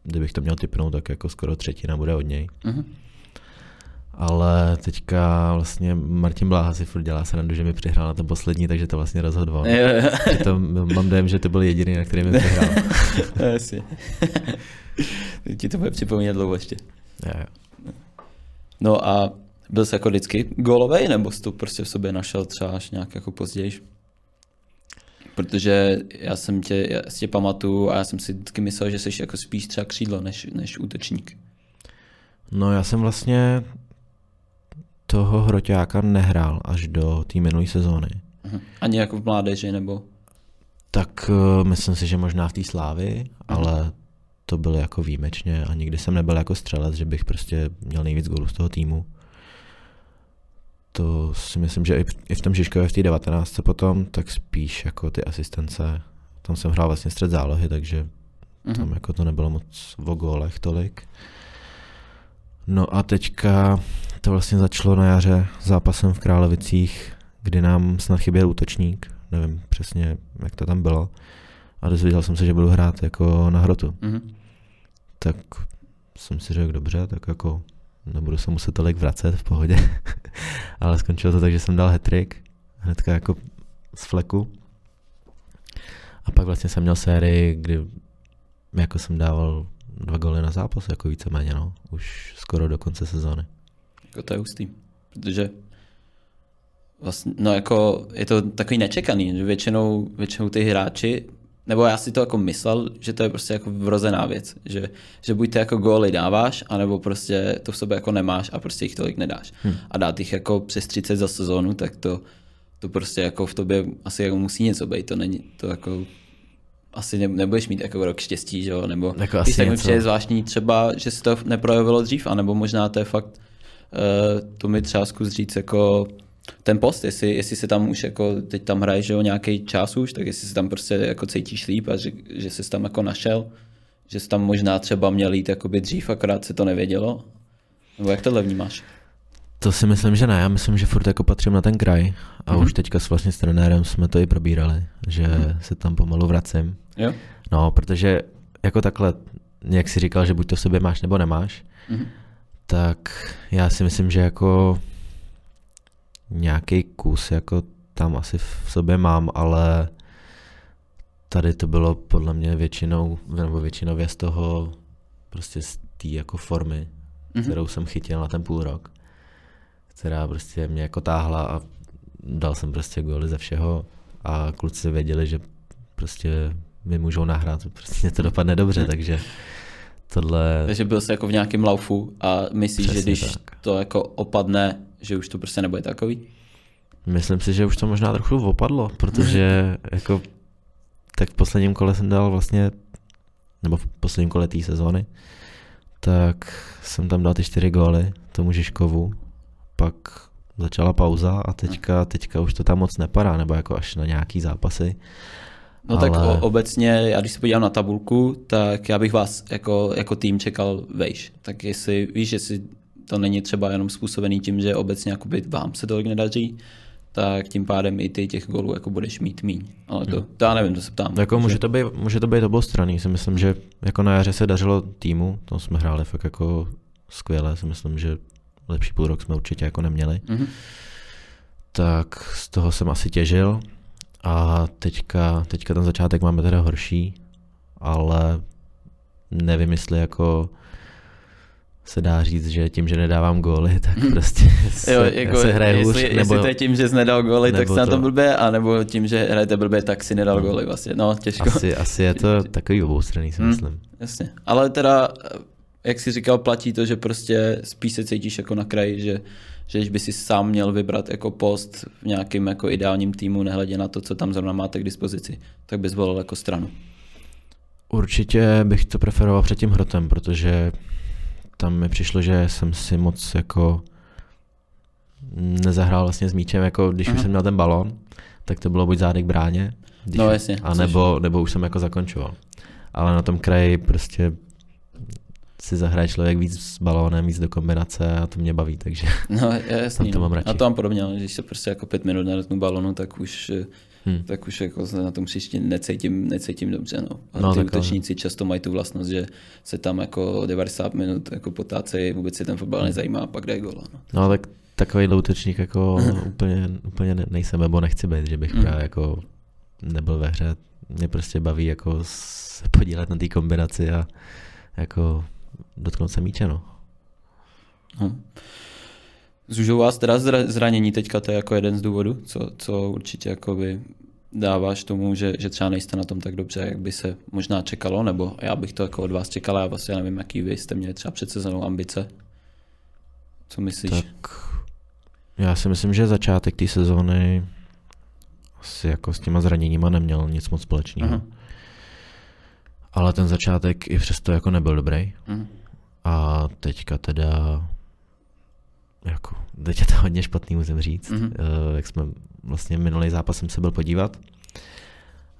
[SPEAKER 2] kdybych to měl typnout, tak jako skoro třetina bude od něj. Mm-hmm ale teďka vlastně Martin Bláha si furt dělá srandu, že mi přihrál na to poslední, takže to vlastně rozhodoval. to, mám dojem, že to byl jediný, na který mi přihrál.
[SPEAKER 1] Asi. Ti to bude připomínat dlouho ještě.
[SPEAKER 2] Jo, jo.
[SPEAKER 1] No a byl jsi jako vždycky golovej, nebo jsi to prostě v sobě našel třeba až nějak jako později? Protože já jsem tě, já si tě pamatuju a já jsem si vždycky myslel, že jsi jako spíš třeba křídlo než, než útočník.
[SPEAKER 2] No já jsem vlastně toho hroťáka nehrál až do té minulé sezóny.
[SPEAKER 1] Uh-huh. Ani jako v mládeži, nebo?
[SPEAKER 2] Tak uh, myslím si, že možná v té slávy, uh-huh. ale to bylo jako výjimečně a nikdy jsem nebyl jako střelec, že bych prostě měl nejvíc gólů z toho týmu. To si myslím, že i v tom Žižkově v té 19. potom, tak spíš jako ty asistence. Tam jsem hrál vlastně střed zálohy, takže uh-huh. tam jako to nebylo moc o gólech tolik. No a teďka to vlastně začalo na jaře zápasem v Králevicích, kdy nám snad chyběl útočník, nevím přesně, jak to tam bylo. A dozvěděl jsem se, že budu hrát jako na hrotu. Mm-hmm. Tak jsem si řekl, dobře, tak jako nebudu se muset tolik vracet v pohodě. Ale skončilo to tak, že jsem dal hetrik, hnedka jako z fleku. A pak vlastně jsem měl sérii, kdy jako jsem dával dva goly na zápas, jako víceméně, no. Už skoro do konce sezóny.
[SPEAKER 1] Jako to je hustý, protože vlastně, no jako je to takový nečekaný, že většinou, většinou ty hráči, nebo já si to jako myslel, že to je prostě jako vrozená věc, že, že buď ty jako góly dáváš, anebo prostě to v sobě jako nemáš a prostě jich tolik nedáš. Hmm. A dát jich jako přes 30 za sezónu, tak to, to prostě jako v tobě asi jako musí něco být, to není to jako asi ne, nebudeš mít jako rok štěstí, že jo, nebo
[SPEAKER 2] Jako
[SPEAKER 1] když
[SPEAKER 2] asi
[SPEAKER 1] tak mi přijde zvláštní třeba, že se to neprojevilo dřív, anebo možná to je fakt, to mi třeba zkus říct jako ten post, jestli, jestli se tam už jako, teď tam hraješ, nějaký čas už, tak jestli se tam prostě jako cítíš líp a že, že jsi tam jako našel, že jsi tam možná třeba měl jít jakoby dřív, akorát se to nevědělo, nebo jak tohle vnímáš?
[SPEAKER 2] To si myslím, že ne. Já myslím, že furt jako patřím na ten kraj a
[SPEAKER 1] Mhm.
[SPEAKER 2] mm-hmm. už teďka s vlastně s trenérem jsme to i probírali, že
[SPEAKER 1] Mhm.
[SPEAKER 2] mm-hmm. se tam pomalu vracím.
[SPEAKER 1] Jo?
[SPEAKER 2] No, protože jako takhle, jak jsi říkal, že buď to v sobě máš nebo nemáš,
[SPEAKER 1] Mhm.
[SPEAKER 2] Tak já si myslím, že jako nějaký kus jako tam asi v sobě mám, ale tady to bylo podle mě většinou, nebo většinově z toho prostě z té jako formy,
[SPEAKER 1] Mhm.
[SPEAKER 2] kterou jsem chytil na ten půl rok, která prostě mě jako táhla a dal jsem prostě góly ze všeho a kluci věděli, že prostě mi můžou nahrát, prostě to dopadne dobře,
[SPEAKER 1] Mhm.
[SPEAKER 2] takže tohle...
[SPEAKER 1] Takže byl jsi jako v nějakém laufu a myslíš, že
[SPEAKER 2] Přesně
[SPEAKER 1] když
[SPEAKER 2] tak.
[SPEAKER 1] to jako opadne, že už to prostě nebude takový?
[SPEAKER 2] Myslím si, že už to možná trochu opadlo, protože jako tak v posledním kole jsem dal vlastně, nebo v posledním kole té sezóny, tak jsem tam dal ty čtyři góly tomu Žižkovu, pak začala pauza a teďka, teďka už to tam moc nepadá, nebo jako až na nějaký zápasy.
[SPEAKER 1] No tak
[SPEAKER 2] Ale-
[SPEAKER 1] o, obecně, já když se podívám na tabulku, tak já bych vás jako, jako tým čekal vejš. Tak jestli víš, jestli to není třeba jenom způsobený tím, že obecně jakoby vám se tolik nedaří, tak tím pádem i ty těch gólů jako budeš mít míň. Ale to, to já nevím, to se ptám.
[SPEAKER 2] Jako
[SPEAKER 1] že-
[SPEAKER 2] může to být, může to být oboustranný, si myslím, že jako na jaře se dařilo týmu, to jsme hráli fakt jako skvěle, si myslím, že lepší půl rok jsme určitě jako neměli.
[SPEAKER 1] Mhm.
[SPEAKER 2] tak z toho jsem asi těžil a teďka, teďka ten začátek máme teda horší, ale nevím, jestli jako se dá říct, že tím, že nedávám góly, tak prostě se,
[SPEAKER 1] Jo, jako,
[SPEAKER 2] se hraje hůř,
[SPEAKER 1] jestli,
[SPEAKER 2] nebo
[SPEAKER 1] jestli to je tím, že jsi nedal góly, tak jsi na
[SPEAKER 2] to-
[SPEAKER 1] tom blbě, anebo tím, že hrajete blbě, tak si nedal góly vlastně. No, těžko.
[SPEAKER 2] asi, asi je to takový oboustranný, si
[SPEAKER 1] Hmm.
[SPEAKER 2] myslím.
[SPEAKER 1] Jasně. Ale teda, jak jsi říkal, platí to, že prostě spíš se cítíš jako na kraji, že, že když by si sám měl vybrat jako post v nějakém jako ideálním týmu, nehledě na to, co tam zrovna máte k dispozici, tak bys volil jako stranu.
[SPEAKER 2] Určitě bych to preferoval před tím hrotem, protože tam mi přišlo, že jsem si moc jako nezahrál vlastně s míčem, jako když
[SPEAKER 1] Aha.
[SPEAKER 2] už jsem měl ten balon, tak to bylo buď zádek bráně, když,
[SPEAKER 1] No, jasně,
[SPEAKER 2] a nebo, nebo už jsem jako zakončoval. Ale na tom kraji prostě si zahraje člověk víc s balónem, víc do kombinace a to mě baví, takže
[SPEAKER 1] No, jasný.
[SPEAKER 2] Tam to
[SPEAKER 1] no.
[SPEAKER 2] mám radši.
[SPEAKER 1] A to mám podobně, ale když se prostě jako pět minut naletnu balonu, tak už,
[SPEAKER 2] hm.
[SPEAKER 1] tak už jako se na tom příště necítím, necítím dobře. No. A
[SPEAKER 2] No,
[SPEAKER 1] ty
[SPEAKER 2] tak ale-
[SPEAKER 1] útočníci často mají tu vlastnost, že se tam jako 90 minut jako potácejí, vůbec si ten fotbal nezajímá a pak jde gola. No.
[SPEAKER 2] no tak takový útočník jako úplně, úplně ne- nejsem, nebo nechci být, že bych
[SPEAKER 1] Mm.
[SPEAKER 2] právě jako nebyl ve hře. Mě prostě baví jako se podílet na té kombinaci a jako dotknout se míče, no.
[SPEAKER 1] No. Zužou vás teda zra- zranění teďka, to je jako jeden z důvodů, co, co určitě jakoby dáváš tomu, že, že třeba nejste na tom tak dobře, jak by se možná čekalo, nebo já bych to jako od vás čekal, já vlastně nevím, jaký vy jste měli třeba před sezónou ambice. Co myslíš?
[SPEAKER 2] Tak já si myslím, že začátek té sezóny asi jako s těma zraněníma neměl nic moc společného.
[SPEAKER 1] Aha.
[SPEAKER 2] Ale ten začátek i přesto jako nebyl dobrý.
[SPEAKER 1] Mhm.
[SPEAKER 2] A teďka teda jako, teď je to hodně špatný, musím říct.
[SPEAKER 1] Mhm.
[SPEAKER 2] Mm-hmm. Jak jsme vlastně minulý zápas jsem se byl podívat.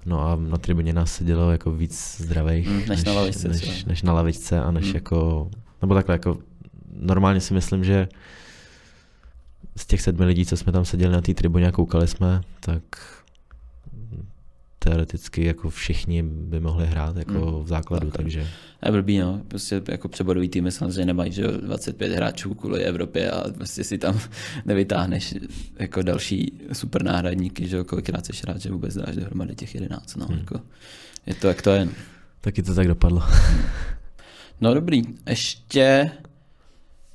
[SPEAKER 2] No a na tribuně nás sedělo jako víc zdravých
[SPEAKER 1] Mm, než na lavičce
[SPEAKER 2] než,
[SPEAKER 1] třeba.
[SPEAKER 2] než na lavičce a než
[SPEAKER 1] Mm.
[SPEAKER 2] jako, nebo takhle jako normálně si myslím, že z těch sedmi lidí, co jsme tam seděli na té tribuně a koukali jsme, tak teoreticky jako všichni by mohli hrát jako
[SPEAKER 1] Mm,
[SPEAKER 2] v základu,
[SPEAKER 1] tak.
[SPEAKER 2] takže
[SPEAKER 1] Je blbý, no. Prostě jako přebodový týmy samozřejmě nemají, že jo, 25 hráčů kvůli Evropě a prostě si tam nevytáhneš jako další super náhradníky, že kolikrát seš rád, že vůbec dáš dohromady těch 11, no.
[SPEAKER 2] Hmm.
[SPEAKER 1] Jako, je to, jak to je.
[SPEAKER 2] taky to tak dopadlo.
[SPEAKER 1] No dobrý, ještě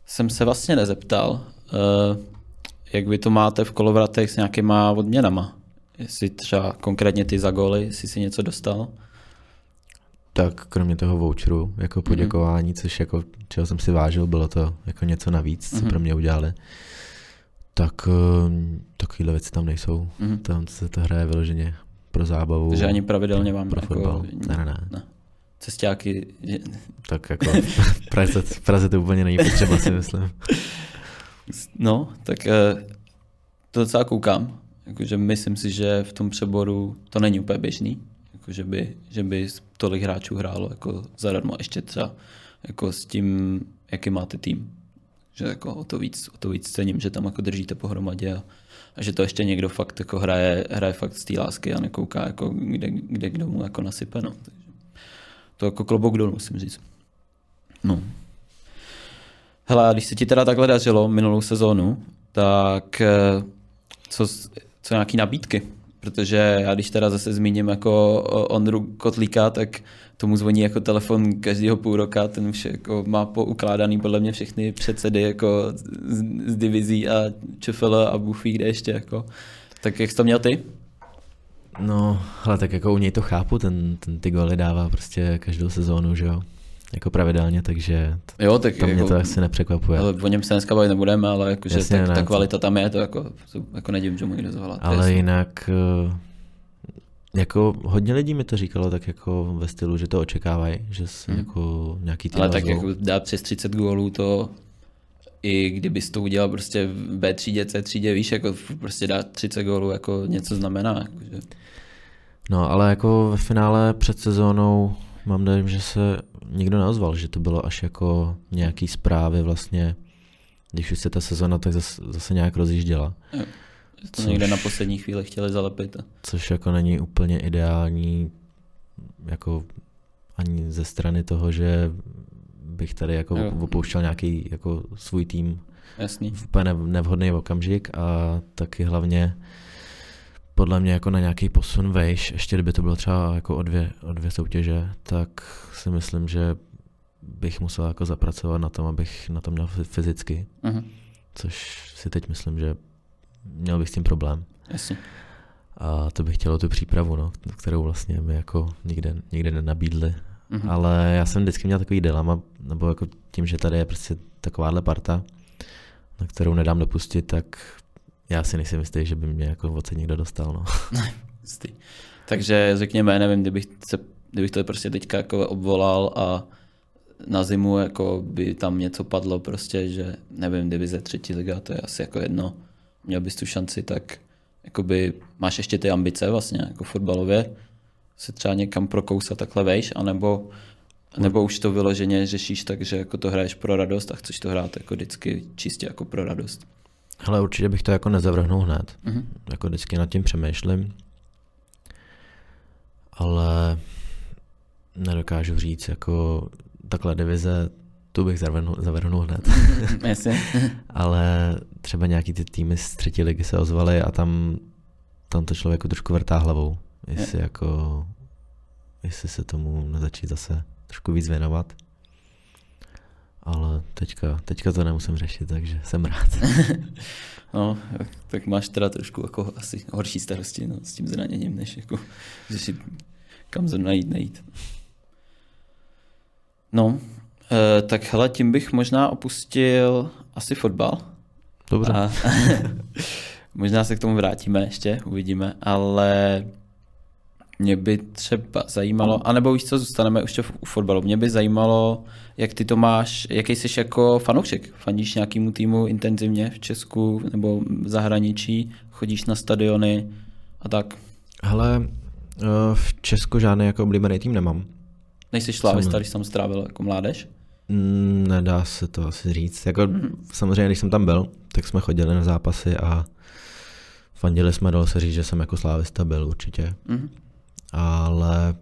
[SPEAKER 1] jsem se vlastně nezeptal, uh, jak vy to máte v kolovratech s nějakýma odměnama. Jestli třeba konkrétně ty za góly, jestli si něco dostal.
[SPEAKER 2] Tak kromě toho voucheru jako poděkování, což jako čeho jsem si vážil, bylo to jako něco navíc, co
[SPEAKER 1] Mhm.
[SPEAKER 2] pro mě udělali. Tak eh, takovéhle věci tam nejsou.
[SPEAKER 1] Mhm.
[SPEAKER 2] Tam se to hraje vyloženě pro zábavu.
[SPEAKER 1] Takže ani pravidelně vám
[SPEAKER 2] pro
[SPEAKER 1] jako...
[SPEAKER 2] fotbal. Ne, ne, ne.
[SPEAKER 1] ne. Cestáky... že-
[SPEAKER 2] Tak jako v Praze, v Praze to úplně není potřeba, si myslím.
[SPEAKER 1] No, tak eh, to docela koukám. Jakože myslím si, že v tom přeboru to není úplně běžný. Jako, že, by, že by tolik hráčů hrálo jako zadarmo ještě třeba jako s tím, jaký máte tým. Že jako o to víc, o to víc cením, že tam jako držíte pohromadě a, a že to ještě někdo fakt jako hraje, hraje fakt z té lásky a nekouká jako kde, kde kdo mu jako nasype. No. Takže to jako klobouk dolů, musím říct. No. Hele, a když se ti teda takhle dařilo minulou sezónu, tak eh, co, co nějaký nabídky? Protože já když teda zase zmíním jako Ondru Kotlíka, tak tomu zvoní jako telefon každého půl roka, ten už jako má poukládaný podle mě všechny předsedy jako z, z divizí a ČFL a Buffy, kde ještě jako. Tak jak jsi to měl ty?
[SPEAKER 2] No, ale tak jako u něj to chápu, ten, ten ty goly dává prostě každou sezónu, že jo? Jako pravidelně, takže t-
[SPEAKER 1] Jo, tak
[SPEAKER 2] to mě
[SPEAKER 1] jako,
[SPEAKER 2] to asi nepřekvapuje.
[SPEAKER 1] ale o něm se dneska bavit nebudeme, ale jakože
[SPEAKER 2] Jasně,
[SPEAKER 1] tak,
[SPEAKER 2] ne,
[SPEAKER 1] ta kvalita tam je, to jako, to jako nedivím, že mu někdo je
[SPEAKER 2] Ale
[SPEAKER 1] jasný.
[SPEAKER 2] jinak eh, jako hodně lidí mi to říkalo tak jako ve stylu, že to očekávají, že se
[SPEAKER 1] Hmm.
[SPEAKER 2] jako nějaký ty
[SPEAKER 1] Ale tak jako dát přes 30 gólů, to i kdybys to udělal prostě v B třídě, C třídě, víš, jako prostě dát 30 gólů jako něco znamená. Jakože.
[SPEAKER 2] No ale jako ve finále před sezónou mám dojem, že se nikdo neozval, že to bylo až jako nějaký zprávy vlastně, když už se ta sezona tak zase, zase nějak rozjížděla.
[SPEAKER 1] že To
[SPEAKER 2] Což-
[SPEAKER 1] někde na poslední chvíli chtěli zalepit.
[SPEAKER 2] Což jako není úplně ideální jako ani ze strany toho, že bych tady jako
[SPEAKER 1] Jo.
[SPEAKER 2] opouštěl nějaký jako svůj tým
[SPEAKER 1] Jasný.
[SPEAKER 2] v úplně nev- nevhodný okamžik a taky hlavně podle mě jako na nějaký posun vejš, ještě kdyby to bylo třeba jako o dvě, o dvě soutěže, tak si myslím, že bych musel jako zapracovat na tom, abych na to měl fy- fyzicky,
[SPEAKER 1] Mhm.
[SPEAKER 2] což si teď myslím, že měl bych s tím problém.
[SPEAKER 1] Jasně.
[SPEAKER 2] A to bych chtělo tu přípravu, no, kterou vlastně mi jako nikde, nikde nenabídli.
[SPEAKER 1] Mhm.
[SPEAKER 2] Ale já jsem vždycky měl takový dilema, nebo jako tím, že tady je prostě takováhle parta, na kterou nedám dopustit, tak já si nejsem jistý, že by mě jako odsaď někdo dostal. No.
[SPEAKER 1] Takže řekněme, nevím, kdybych, se, kdybych to prostě teďka jako obvolal a na zimu jako by tam něco padlo prostě, že nevím, divize třetí liga, to je asi jako jedno, měl bys tu šanci, tak jakoby máš ještě ty ambice vlastně jako fotbalově, se třeba někam prokousat takhle vejš, anebo, nebo už to vyloženě řešíš tak, že jako to hraješ pro radost a chceš to hrát jako vždycky čistě jako pro radost.
[SPEAKER 2] Ale určitě bych to jako nezavrhnul hned.
[SPEAKER 1] Mhm.
[SPEAKER 2] Jako vždycky nad tím přemýšlím. Ale nedokážu říct, jako takhle divize, tu bych zavrhnul, zavrhnul hned.
[SPEAKER 1] Jasně.
[SPEAKER 2] ale třeba nějaký ty týmy z třetí ligy se ozvaly a tam, tam to člověku trošku vrtá hlavou. Jestli jako, jestli se tomu nezačít zase trošku víc věnovat. Ale teďka, teďka to nemusím řešit, takže jsem rád.
[SPEAKER 1] No, tak máš teda trošku jako asi horší starosti no, s tím zraněním, než jako řešit, kam zrovna jít, nejít. No, e, tak hele, tím bych možná opustil asi fotbal.
[SPEAKER 2] Dobře.
[SPEAKER 1] A možná se k tomu vrátíme ještě, uvidíme, ale mě by třeba zajímalo, anebo už co, zůstaneme ještě u fotbalu, mě by zajímalo, jak ty to máš, jaký jsi jako fanoušek, fandíš nějakému týmu intenzivně v Česku nebo v zahraničí, chodíš na stadiony a tak.
[SPEAKER 2] Hele, eh, v Česku žádný jako oblíbený tým nemám.
[SPEAKER 1] Nejsi
[SPEAKER 2] Samozřejmě.
[SPEAKER 1] když jsem strávil jako mládež?
[SPEAKER 2] Mm, Nedá se to asi říct. Jako, samozřejmě, když jsem tam byl, tak jsme chodili na zápasy a fandili jsme, dalo se říct, že jsem jako slávista byl určitě.
[SPEAKER 1] Mhm.
[SPEAKER 2] Ale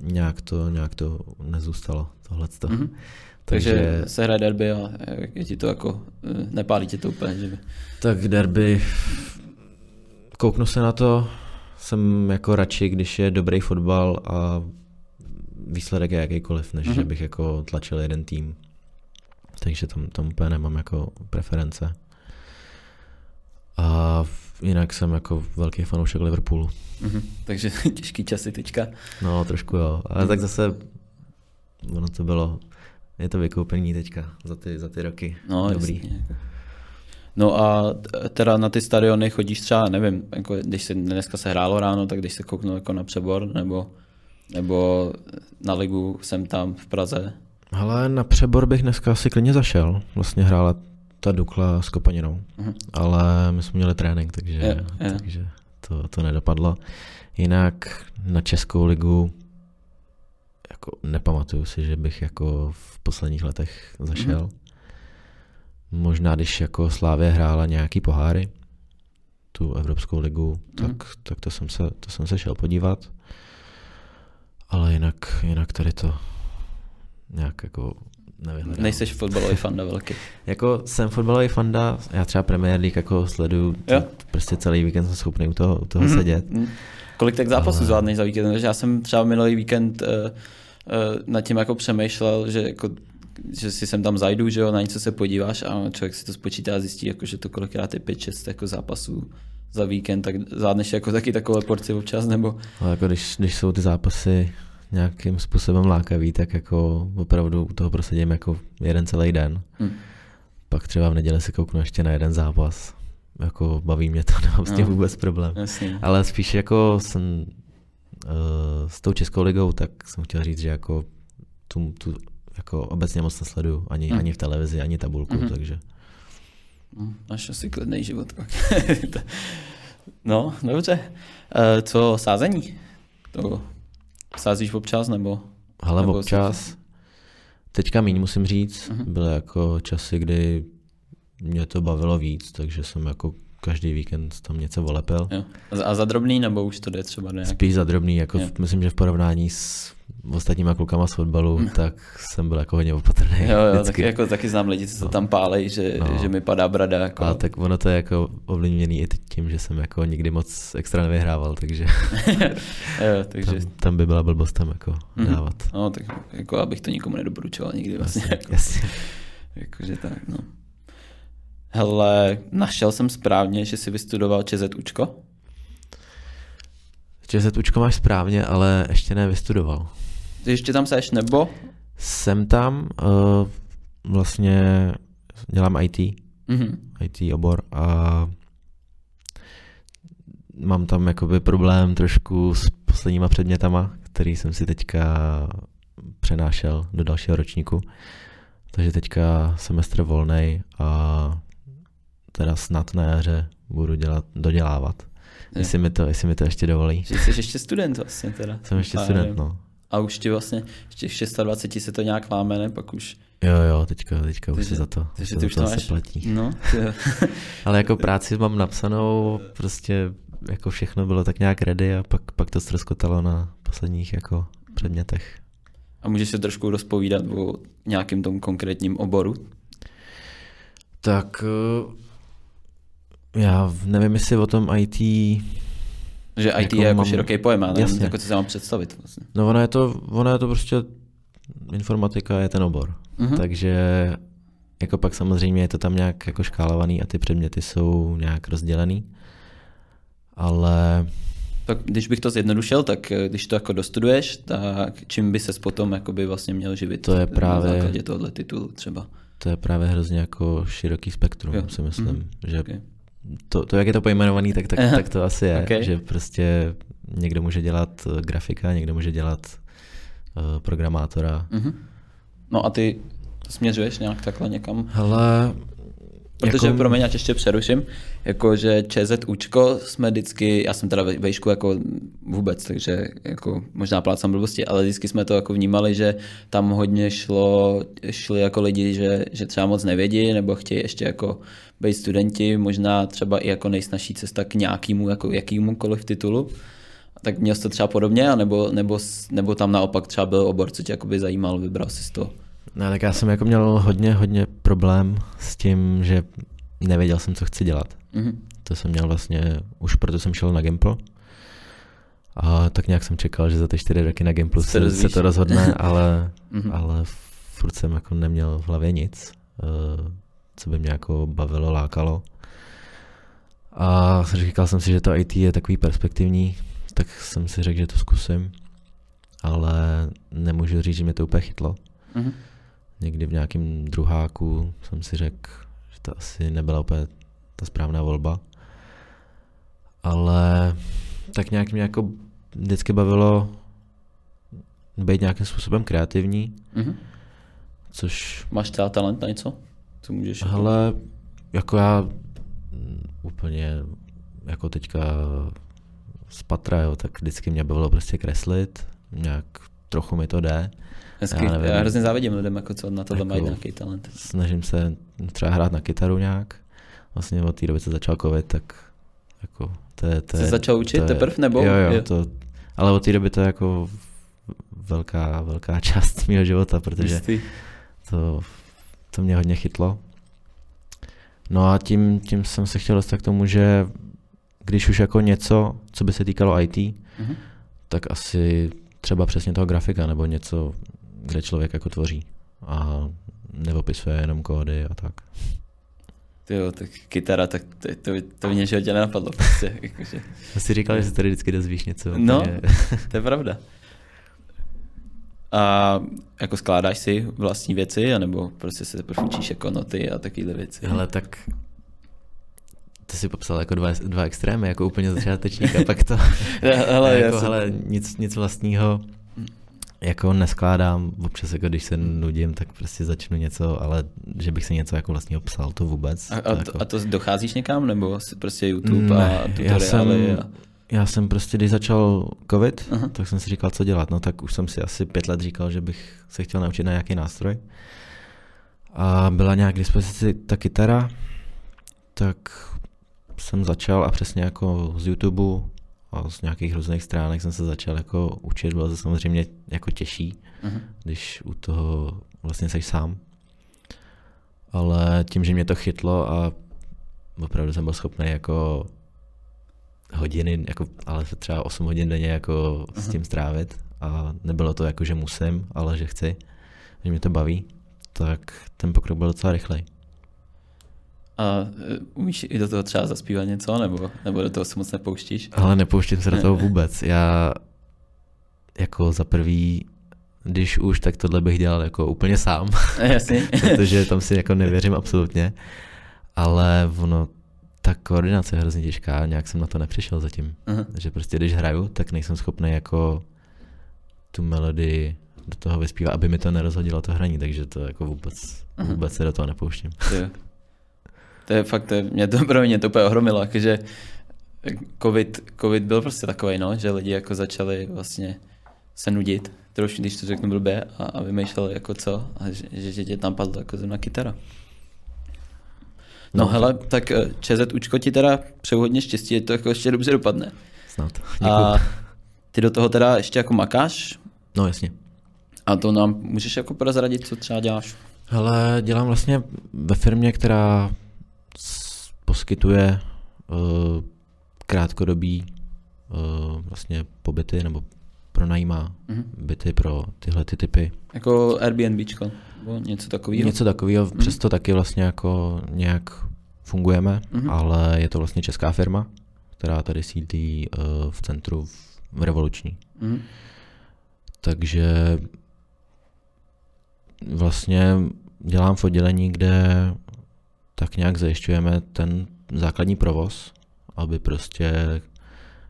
[SPEAKER 2] nějak to, nějak to nezůstalo, tohleto.
[SPEAKER 1] Mhm. Takže, Takže se hraje derby a je ti to jako, eh, nepálí tě to úplně, že by.
[SPEAKER 2] Tak derby, kouknu se na to, jsem jako radši, když je dobrý fotbal a výsledek je jakýkoliv, než
[SPEAKER 1] Mhm.
[SPEAKER 2] mm-hmm. bych jako tlačil jeden tým. Takže tam, tam úplně nemám jako preference. A jinak jsem jako velký fanoušek Liverpoolu.
[SPEAKER 1] Mhm. Takže těžký časy teďka.
[SPEAKER 2] No, trošku jo. Ale tak zase ono to bylo, je to vykoupení teďka za ty, za ty roky.
[SPEAKER 1] No,
[SPEAKER 2] Dobrý.
[SPEAKER 1] Jasně. No a teda na ty stadiony chodíš třeba, nevím, jako když se dneska se hrálo ráno, tak když se kouknu jako na přebor, nebo, nebo na ligu jsem tam v Praze.
[SPEAKER 2] Ale na přebor bych dneska asi klidně zašel. Vlastně hrála ta Dukla s Kopaninou.
[SPEAKER 1] Mhm.
[SPEAKER 2] Ale my jsme měli trénink, takže,
[SPEAKER 1] Je, je.
[SPEAKER 2] takže to, to nedopadlo. Jinak na Českou ligu jako nepamatuju si, že bych jako v posledních letech zašel.
[SPEAKER 1] Mhm.
[SPEAKER 2] Možná když jako Slávě hrála nějaký poháry, tu Evropskou ligu, tak,
[SPEAKER 1] Mhm.
[SPEAKER 2] tak to, jsem se, to jsem se šel podívat. Ale jinak, jinak tady to nějak jako nevyhledám.
[SPEAKER 1] Nejseš fotbalový fanda velký.
[SPEAKER 2] Jako jsem fotbalový fanda, já třeba Premier League jako sleduju,
[SPEAKER 1] Jo.
[SPEAKER 2] prostě celý víkend jsem schopný u toho, u toho
[SPEAKER 1] Mhm.
[SPEAKER 2] sedět.
[SPEAKER 1] Mhm. Kolik tak zápasů
[SPEAKER 2] Ale-
[SPEAKER 1] zvládneš za víkend? Takže já jsem třeba minulý víkend uh, uh, nad tím jako přemýšlel, že jako že si sem tam zajdu, že jo, na něco se podíváš a člověk si to spočítá a zjistí, jako, že to kolikrát je 5-6 jako zápasů za víkend, tak zvládneš jako taky takové porci občas, nebo
[SPEAKER 2] Ale jako když, když jsou ty zápasy nějakým způsobem lákavý, tak jako opravdu u toho prosedím jako jeden celý den.
[SPEAKER 1] hm.
[SPEAKER 2] Pak třeba v neděli si kouknu ještě na jeden zápas. Jako baví mě to, nemám s tím
[SPEAKER 1] No.
[SPEAKER 2] vůbec problém.
[SPEAKER 1] jasně.
[SPEAKER 2] Ale spíš jako jsem uh, s tou Českou ligou, tak jsem chtěl říct, že jako tu, tu jako obecně moc nesleduju, ani,
[SPEAKER 1] Mm.
[SPEAKER 2] ani v televizi, ani tabulku,
[SPEAKER 1] Mhm.
[SPEAKER 2] takže
[SPEAKER 1] No, máš asi klidný život. no, dobře. Uh, co sázení? To sázíš občas, nebo?
[SPEAKER 2] Ale
[SPEAKER 1] Nebo
[SPEAKER 2] občas, teďka míň musím říct,
[SPEAKER 1] Mhm.
[SPEAKER 2] byly jako časy, kdy mě to bavilo víc, takže jsem jako každý víkend tam něco volepil.
[SPEAKER 1] Jo. A za- drobný, nebo už to jde třeba nějak?
[SPEAKER 2] Spíš za drobný, jako
[SPEAKER 1] Jo.
[SPEAKER 2] myslím, že v porovnání s ostatníma klukama z fotbalu, tak jsem byl jako hodně opatrný.
[SPEAKER 1] Jo, jo,
[SPEAKER 2] vždycky.
[SPEAKER 1] taky, jako, taky znám lidi, co
[SPEAKER 2] No.
[SPEAKER 1] tam pálej, že,
[SPEAKER 2] No.
[SPEAKER 1] že mi padá brada. Jako.
[SPEAKER 2] Ale tak ono to je jako ovlivněný i tím, že jsem jako nikdy moc extra nevyhrával, takže
[SPEAKER 1] jo, takže,
[SPEAKER 2] tam, tam by byla blbost tam jako
[SPEAKER 1] Mhm.
[SPEAKER 2] dávat.
[SPEAKER 1] no, tak jako abych to nikomu nedoporučoval nikdy vlastně.
[SPEAKER 2] Jasně,
[SPEAKER 1] Jako,
[SPEAKER 2] jasně.
[SPEAKER 1] jakože tak, no. Hele, našel jsem správně, že jsi vystudoval ČZUčko?
[SPEAKER 2] ČZUčko máš správně, ale ještě nevystudoval.
[SPEAKER 1] Ty ještě tam seš, nebo?
[SPEAKER 2] Jsem tam, uh, vlastně dělám IT,
[SPEAKER 1] Mhm.
[SPEAKER 2] IT obor a mám tam jakoby problém trošku s posledníma předmětama, který jsem si teďka přenášel do dalšího ročníku. Takže teďka semestr volnej a teda snad na jaře budu dělat, dodělávat.
[SPEAKER 1] Je.
[SPEAKER 2] Jestli mi, to, jestli mi to ještě dovolí.
[SPEAKER 1] Že jsi ještě student vlastně teda.
[SPEAKER 2] Jsem ještě student, no.
[SPEAKER 1] A už ti vlastně, ještě v 26 se to nějak láme, ne? Pak už,
[SPEAKER 2] Jo, jo, teďka, teďka už se za to,
[SPEAKER 1] takže
[SPEAKER 2] se
[SPEAKER 1] ty
[SPEAKER 2] za
[SPEAKER 1] už
[SPEAKER 2] to
[SPEAKER 1] to máš-
[SPEAKER 2] platí.
[SPEAKER 1] no.
[SPEAKER 2] Ale jako práci mám napsanou, prostě jako všechno bylo tak nějak ready a pak, pak to ztroskotalo na posledních jako předmětech.
[SPEAKER 1] A můžeš se trošku rozpovídat o nějakým tom konkrétním oboru?
[SPEAKER 2] Tak eh, já nevím, jestli o tom IT,
[SPEAKER 1] Že IT
[SPEAKER 2] Jako
[SPEAKER 1] je jako
[SPEAKER 2] mám-
[SPEAKER 1] široký pojem, ale nevím,
[SPEAKER 2] Jasně.
[SPEAKER 1] jako co se mám představit. Vlastně.
[SPEAKER 2] no ono je to, ono je to prostě, informatika je ten obor.
[SPEAKER 1] Mhm.
[SPEAKER 2] Takže jako pak samozřejmě je to tam nějak jako škálovaný a ty předměty jsou nějak rozdělený. Ale
[SPEAKER 1] Tak když bych to zjednodušil, tak eh, když to jako dostuduješ, tak čím by ses potom jakoby vlastně měl živit?
[SPEAKER 2] To je právě-
[SPEAKER 1] Na základě tohohle titulu třeba.
[SPEAKER 2] to je právě hrozně jako široký spektrum,
[SPEAKER 1] Jo.
[SPEAKER 2] si myslím,
[SPEAKER 1] Mhm.
[SPEAKER 2] že
[SPEAKER 1] Okay.
[SPEAKER 2] To, to, jak je to pojmenovaný, tak, tak,
[SPEAKER 1] Aha.
[SPEAKER 2] tak to asi je,
[SPEAKER 1] Ok.
[SPEAKER 2] že prostě někdo může dělat eh, grafika, někdo může dělat uh, programátora.
[SPEAKER 1] Mhm. No a ty směřuješ nějak takhle někam?
[SPEAKER 2] Hele,
[SPEAKER 1] Protože,
[SPEAKER 2] jako-
[SPEAKER 1] promiň, já tě ještě přeruším, jakože ČZUčko jsme vždycky, já jsem teda ve vejšku jako vůbec, takže jako možná plácám blbosti, ale vždycky jsme to jako vnímali, že tam hodně šlo, šli jako lidi, že, že třeba moc nevědí, nebo chtějí ještě jako být studenti, možná třeba i jako nejsnažší cesta k nějakému, jako jakýmukoliv titulu. Tak měl jsi to třeba podobně, anebo, nebo, nebo tam naopak třeba byl obor, co tě jakoby zajímal, vybral jsi z toho.
[SPEAKER 2] No, tak já jsem jako měl hodně, hodně problém s tím, že nevěděl jsem, co chci dělat.
[SPEAKER 1] Mhm.
[SPEAKER 2] To jsem měl vlastně, už proto jsem šel na Gimpl. A tak nějak jsem čekal, že za ty čtyři roky na Gimplu
[SPEAKER 1] Se
[SPEAKER 2] se, to rozhodne, ale,
[SPEAKER 1] Mhm.
[SPEAKER 2] ale furt jsem jako neměl v hlavě nic, eh, co by mě jako bavilo, lákalo. A říkal jsem si, že to IT je takový perspektivní, tak jsem si řekl, že to zkusím. Ale nemůžu říct, že mě to úplně chytlo.
[SPEAKER 1] Mhm.
[SPEAKER 2] Někdy v nějakém druháku jsem si řekl, že to asi nebyla úplně ta správná volba. Ale tak nějak mě jako vždycky bavilo být nějakým způsobem kreativní,
[SPEAKER 1] Mhm.
[SPEAKER 2] což
[SPEAKER 1] Máš třeba talent na něco? Co můžeš? jako-
[SPEAKER 2] Hele, jako já úplně jako teďka z patra, jo, tak vždycky mě bavilo prostě kreslit, nějak trochu mi to jde.
[SPEAKER 1] Hezky.
[SPEAKER 2] já nevím.
[SPEAKER 1] já hrozně závidím lidem, jako co na tohle
[SPEAKER 2] Jako-
[SPEAKER 1] mají nějaký talent.
[SPEAKER 2] Snažím se třeba hrát na kytaru nějak. Vlastně od té doby, co začal covid, tak jako to je... To
[SPEAKER 1] Jsi
[SPEAKER 2] je,
[SPEAKER 1] začal učit
[SPEAKER 2] to je,
[SPEAKER 1] teprv, nebo?
[SPEAKER 2] Jo, jo,
[SPEAKER 1] Je-
[SPEAKER 2] to, ale od té doby to je jako velká, velká část mého života, protože
[SPEAKER 1] Jistý.
[SPEAKER 2] to, to mě hodně chytlo. No a tím, tím jsem se chtěl dostat k tomu, že když už jako něco, co by se týkalo IT,
[SPEAKER 1] Mhm.
[SPEAKER 2] tak asi třeba přesně toho grafika nebo něco, kde člověk jako tvoří a neopisuje jenom kódy a tak.
[SPEAKER 1] Jo, tak kytara, tak to, to, to mě životě nenapadlo. Prostě, jakože.
[SPEAKER 2] Já si říkal, že se tady vždycky dozvíš něco.
[SPEAKER 1] No.
[SPEAKER 2] úplně-
[SPEAKER 1] To je pravda. A jako skládáš si vlastní věci, anebo prostě se teprve učíš jako noty a takovéhle věci?
[SPEAKER 2] Hele, tak to si popsal jako dva, dva extrémy, jako úplně začátečník a pak to,
[SPEAKER 1] hele, já
[SPEAKER 2] jako, hele, nic, nic vlastního jako neskládám, občas jako když se nudím, tak prostě začnu něco, ale že bych si něco jako vlastního psal, to vůbec.
[SPEAKER 1] a,
[SPEAKER 2] to
[SPEAKER 1] a,
[SPEAKER 2] jako...
[SPEAKER 1] to, a to docházíš někam, nebo si prostě YouTube
[SPEAKER 2] Ne,
[SPEAKER 1] a
[SPEAKER 2] já jsem,
[SPEAKER 1] tutoriály? A...
[SPEAKER 2] já jsem prostě, když začal covid,
[SPEAKER 1] Aha.
[SPEAKER 2] tak jsem si říkal, co dělat. No tak už jsem si asi pět let říkal, že bych se chtěl naučit na nějaký nástroj. A byla nějak k dispozici ta kytara, tak jsem začal a přesně jako z YouTube a z nějakých různých stránek jsem se začal jako učit. Bylo to samozřejmě jako těžší,
[SPEAKER 1] Mhm.
[SPEAKER 2] když u toho vlastně jsi sám. Ale tím, že mě to chytlo a opravdu jsem byl schopný jako hodiny, jako, ale třeba 8 hodin denně jako s
[SPEAKER 1] Aha.
[SPEAKER 2] tím strávit a nebylo to jako, že musím, ale že chci, že mě to baví, tak ten pokrok byl docela rychlej.
[SPEAKER 1] A e, umíš i do toho třeba zaspívat něco, nebo, nebo do toho se moc nepouštíš?
[SPEAKER 2] Ale nepouštím se do toho vůbec. Já jako za prvý, když už, tak tohle bych dělal jako úplně sám.
[SPEAKER 1] Jasně.
[SPEAKER 2] protože tam si jako nevěřím absolutně. Ale ono, ta koordinace je hrozně těžká, nějak jsem na to nepřišel zatím.
[SPEAKER 1] Aha.
[SPEAKER 2] Že prostě když hraju, tak nejsem schopný jako tu melodii do toho vyspívat, aby mi to nerozhodilo to hraní, takže to jako vůbec, vůbec se do toho nepouštím.
[SPEAKER 1] To je, je fakt, to je, mě to pro mě to úplně ohromilo, jakože COVID, COVID byl prostě takový, no, že lidi jako začali vlastně se nudit, trošku, když to řeknu blbě, a, a vymýšleli jako co, a že, že, že tě tam padla jako zrovna kytara. No,
[SPEAKER 2] No,
[SPEAKER 1] hele, tak eh, ČZ Učko ti teda přeju hodně štěstí, ať to jako ještě dobře dopadne.
[SPEAKER 2] Snad. Děkuju.
[SPEAKER 1] A ty do toho teda ještě jako makáš
[SPEAKER 2] No jasně.
[SPEAKER 1] a to nám můžeš jako prozradit, co třeba děláš.
[SPEAKER 2] Hele, dělám vlastně ve firmě, která poskytuje uh, krátkodobý uh, vlastně pobyty nebo pronajímá
[SPEAKER 1] Mhm.
[SPEAKER 2] byty pro tyhle ty typy.
[SPEAKER 1] Jako Airbnbčko, nebo něco takového.
[SPEAKER 2] Něco takového, přesto taky vlastně jako nějak fungujeme,
[SPEAKER 1] Mhm.
[SPEAKER 2] ale je to vlastně česká firma, která tady sídlí uh, v centru v, v Revoluční.
[SPEAKER 1] Mhm.
[SPEAKER 2] Takže vlastně dělám v oddělení, kde tak nějak zajišťujeme ten základní provoz, aby prostě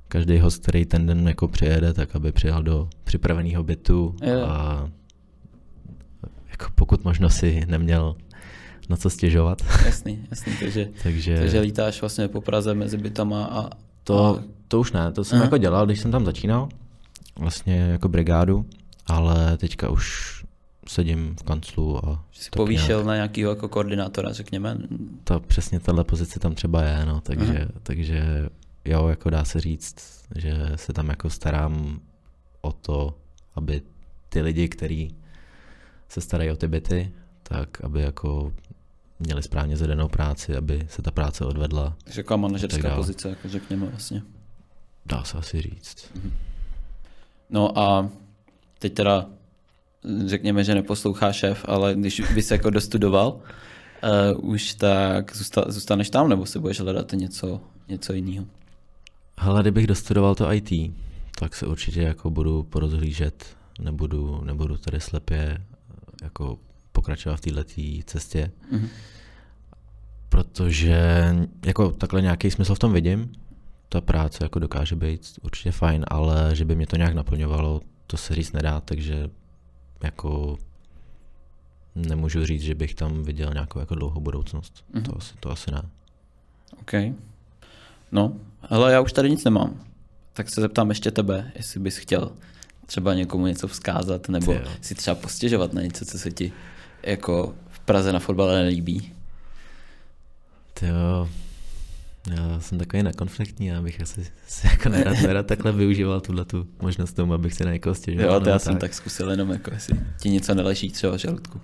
[SPEAKER 2] každý host, který ten den jako přijede, tak aby přijel do připraveného bytu
[SPEAKER 1] Jo.
[SPEAKER 2] a jako pokud možno si neměl na co stěžovat.
[SPEAKER 1] Jasný, jasný, takže,
[SPEAKER 2] Takže,
[SPEAKER 1] takže lítáš vlastně po Praze mezi bytama a...
[SPEAKER 2] to,
[SPEAKER 1] a,
[SPEAKER 2] to už ne, to jsem
[SPEAKER 1] Aha.
[SPEAKER 2] jako dělal, když jsem tam začínal, vlastně jako brigádu, ale teďka už sedím v kanclu a
[SPEAKER 1] jsi
[SPEAKER 2] tak
[SPEAKER 1] povýšel
[SPEAKER 2] nějak.
[SPEAKER 1] na nějakého jako koordinátora, řekněme.
[SPEAKER 2] ta přesně tahle pozice tam třeba je, no, takže,
[SPEAKER 1] Aha.
[SPEAKER 2] takže jo, jako dá se říct, že se tam jako starám o to, aby ty lidi, kteří se starají o ty byty, tak aby jako měli správně zadenou práci, aby se ta práce odvedla,
[SPEAKER 1] Takže jako manažerská pozice, jako řekněme vlastně.
[SPEAKER 2] dá se asi říct.
[SPEAKER 1] No a teď teda řekněme, že neposlouchá šéf, ale když by se jako dostudoval, uh, už tak zůsta, zůstaneš tam, nebo si budeš hledat něco, něco jiného?
[SPEAKER 2] Hele, kdybych dostudoval to IT, tak se určitě jako budu porozhlížet, nebudu, nebudu tady slepě jako pokračovat v této cestě.
[SPEAKER 1] Mhm.
[SPEAKER 2] protože jako takhle nějaký smysl v tom vidím. Ta práce jako dokáže být určitě fajn, ale že by mě to nějak naplňovalo, to se říct nedá, takže jako nemůžu říct, že bych tam viděl nějakou jako dlouhou budoucnost. Mm-hmm. To, asi, to asi ne.
[SPEAKER 1] OK. No, ale já už tady nic nemám. Tak se zeptám ještě tebe, jestli bys chtěl třeba někomu něco vzkázat, nebo si třeba postěžovat na něco, co se ti jako v Praze na fotbale nelíbí.
[SPEAKER 2] Jo, já jsem takový nekonfliktní, já bych asi si jako nerad, nerad takhle využíval tuhle tu možnost tomu, abych se na někoho stěžoval.
[SPEAKER 1] Jo, to já tak. jsem tak zkusil jenom, jako jestli ti něco neleží třeba v žaludku.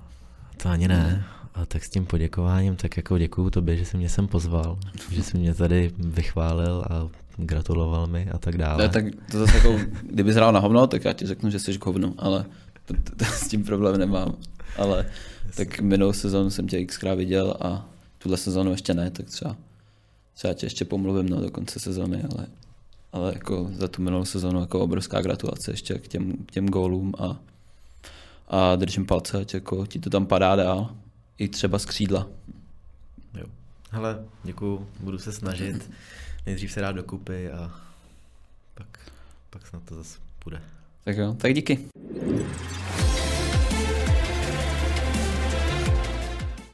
[SPEAKER 2] To ani ne. A tak s tím poděkováním, tak jako děkuju tobě, že jsi mě sem pozval, že jsi mě tady vychválil a gratuloval mi a tak dále.
[SPEAKER 1] Ne, tak to zase jako, kdyby hrál na hovno, tak já ti řeknu, že jsi k hovnu, ale to, to, to, s tím problém nemám. Ale tak minulou sezónu jsem tě xkrát viděl a tuhle sezónu ještě ne, tak třeba, třeba tě ještě pomluvím no, do konce sezóny, ale, ale jako za tu minulou sezónu jako obrovská gratulace ještě k těm, těm gólům a, a držím palce, ať jako ti to tam padá dál, i třeba z křídla.
[SPEAKER 2] Jo. Hele, děkuju, budu se snažit nejdřív se dát dokupy a pak, pak snad to zase půjde.
[SPEAKER 1] Tak jo, tak díky.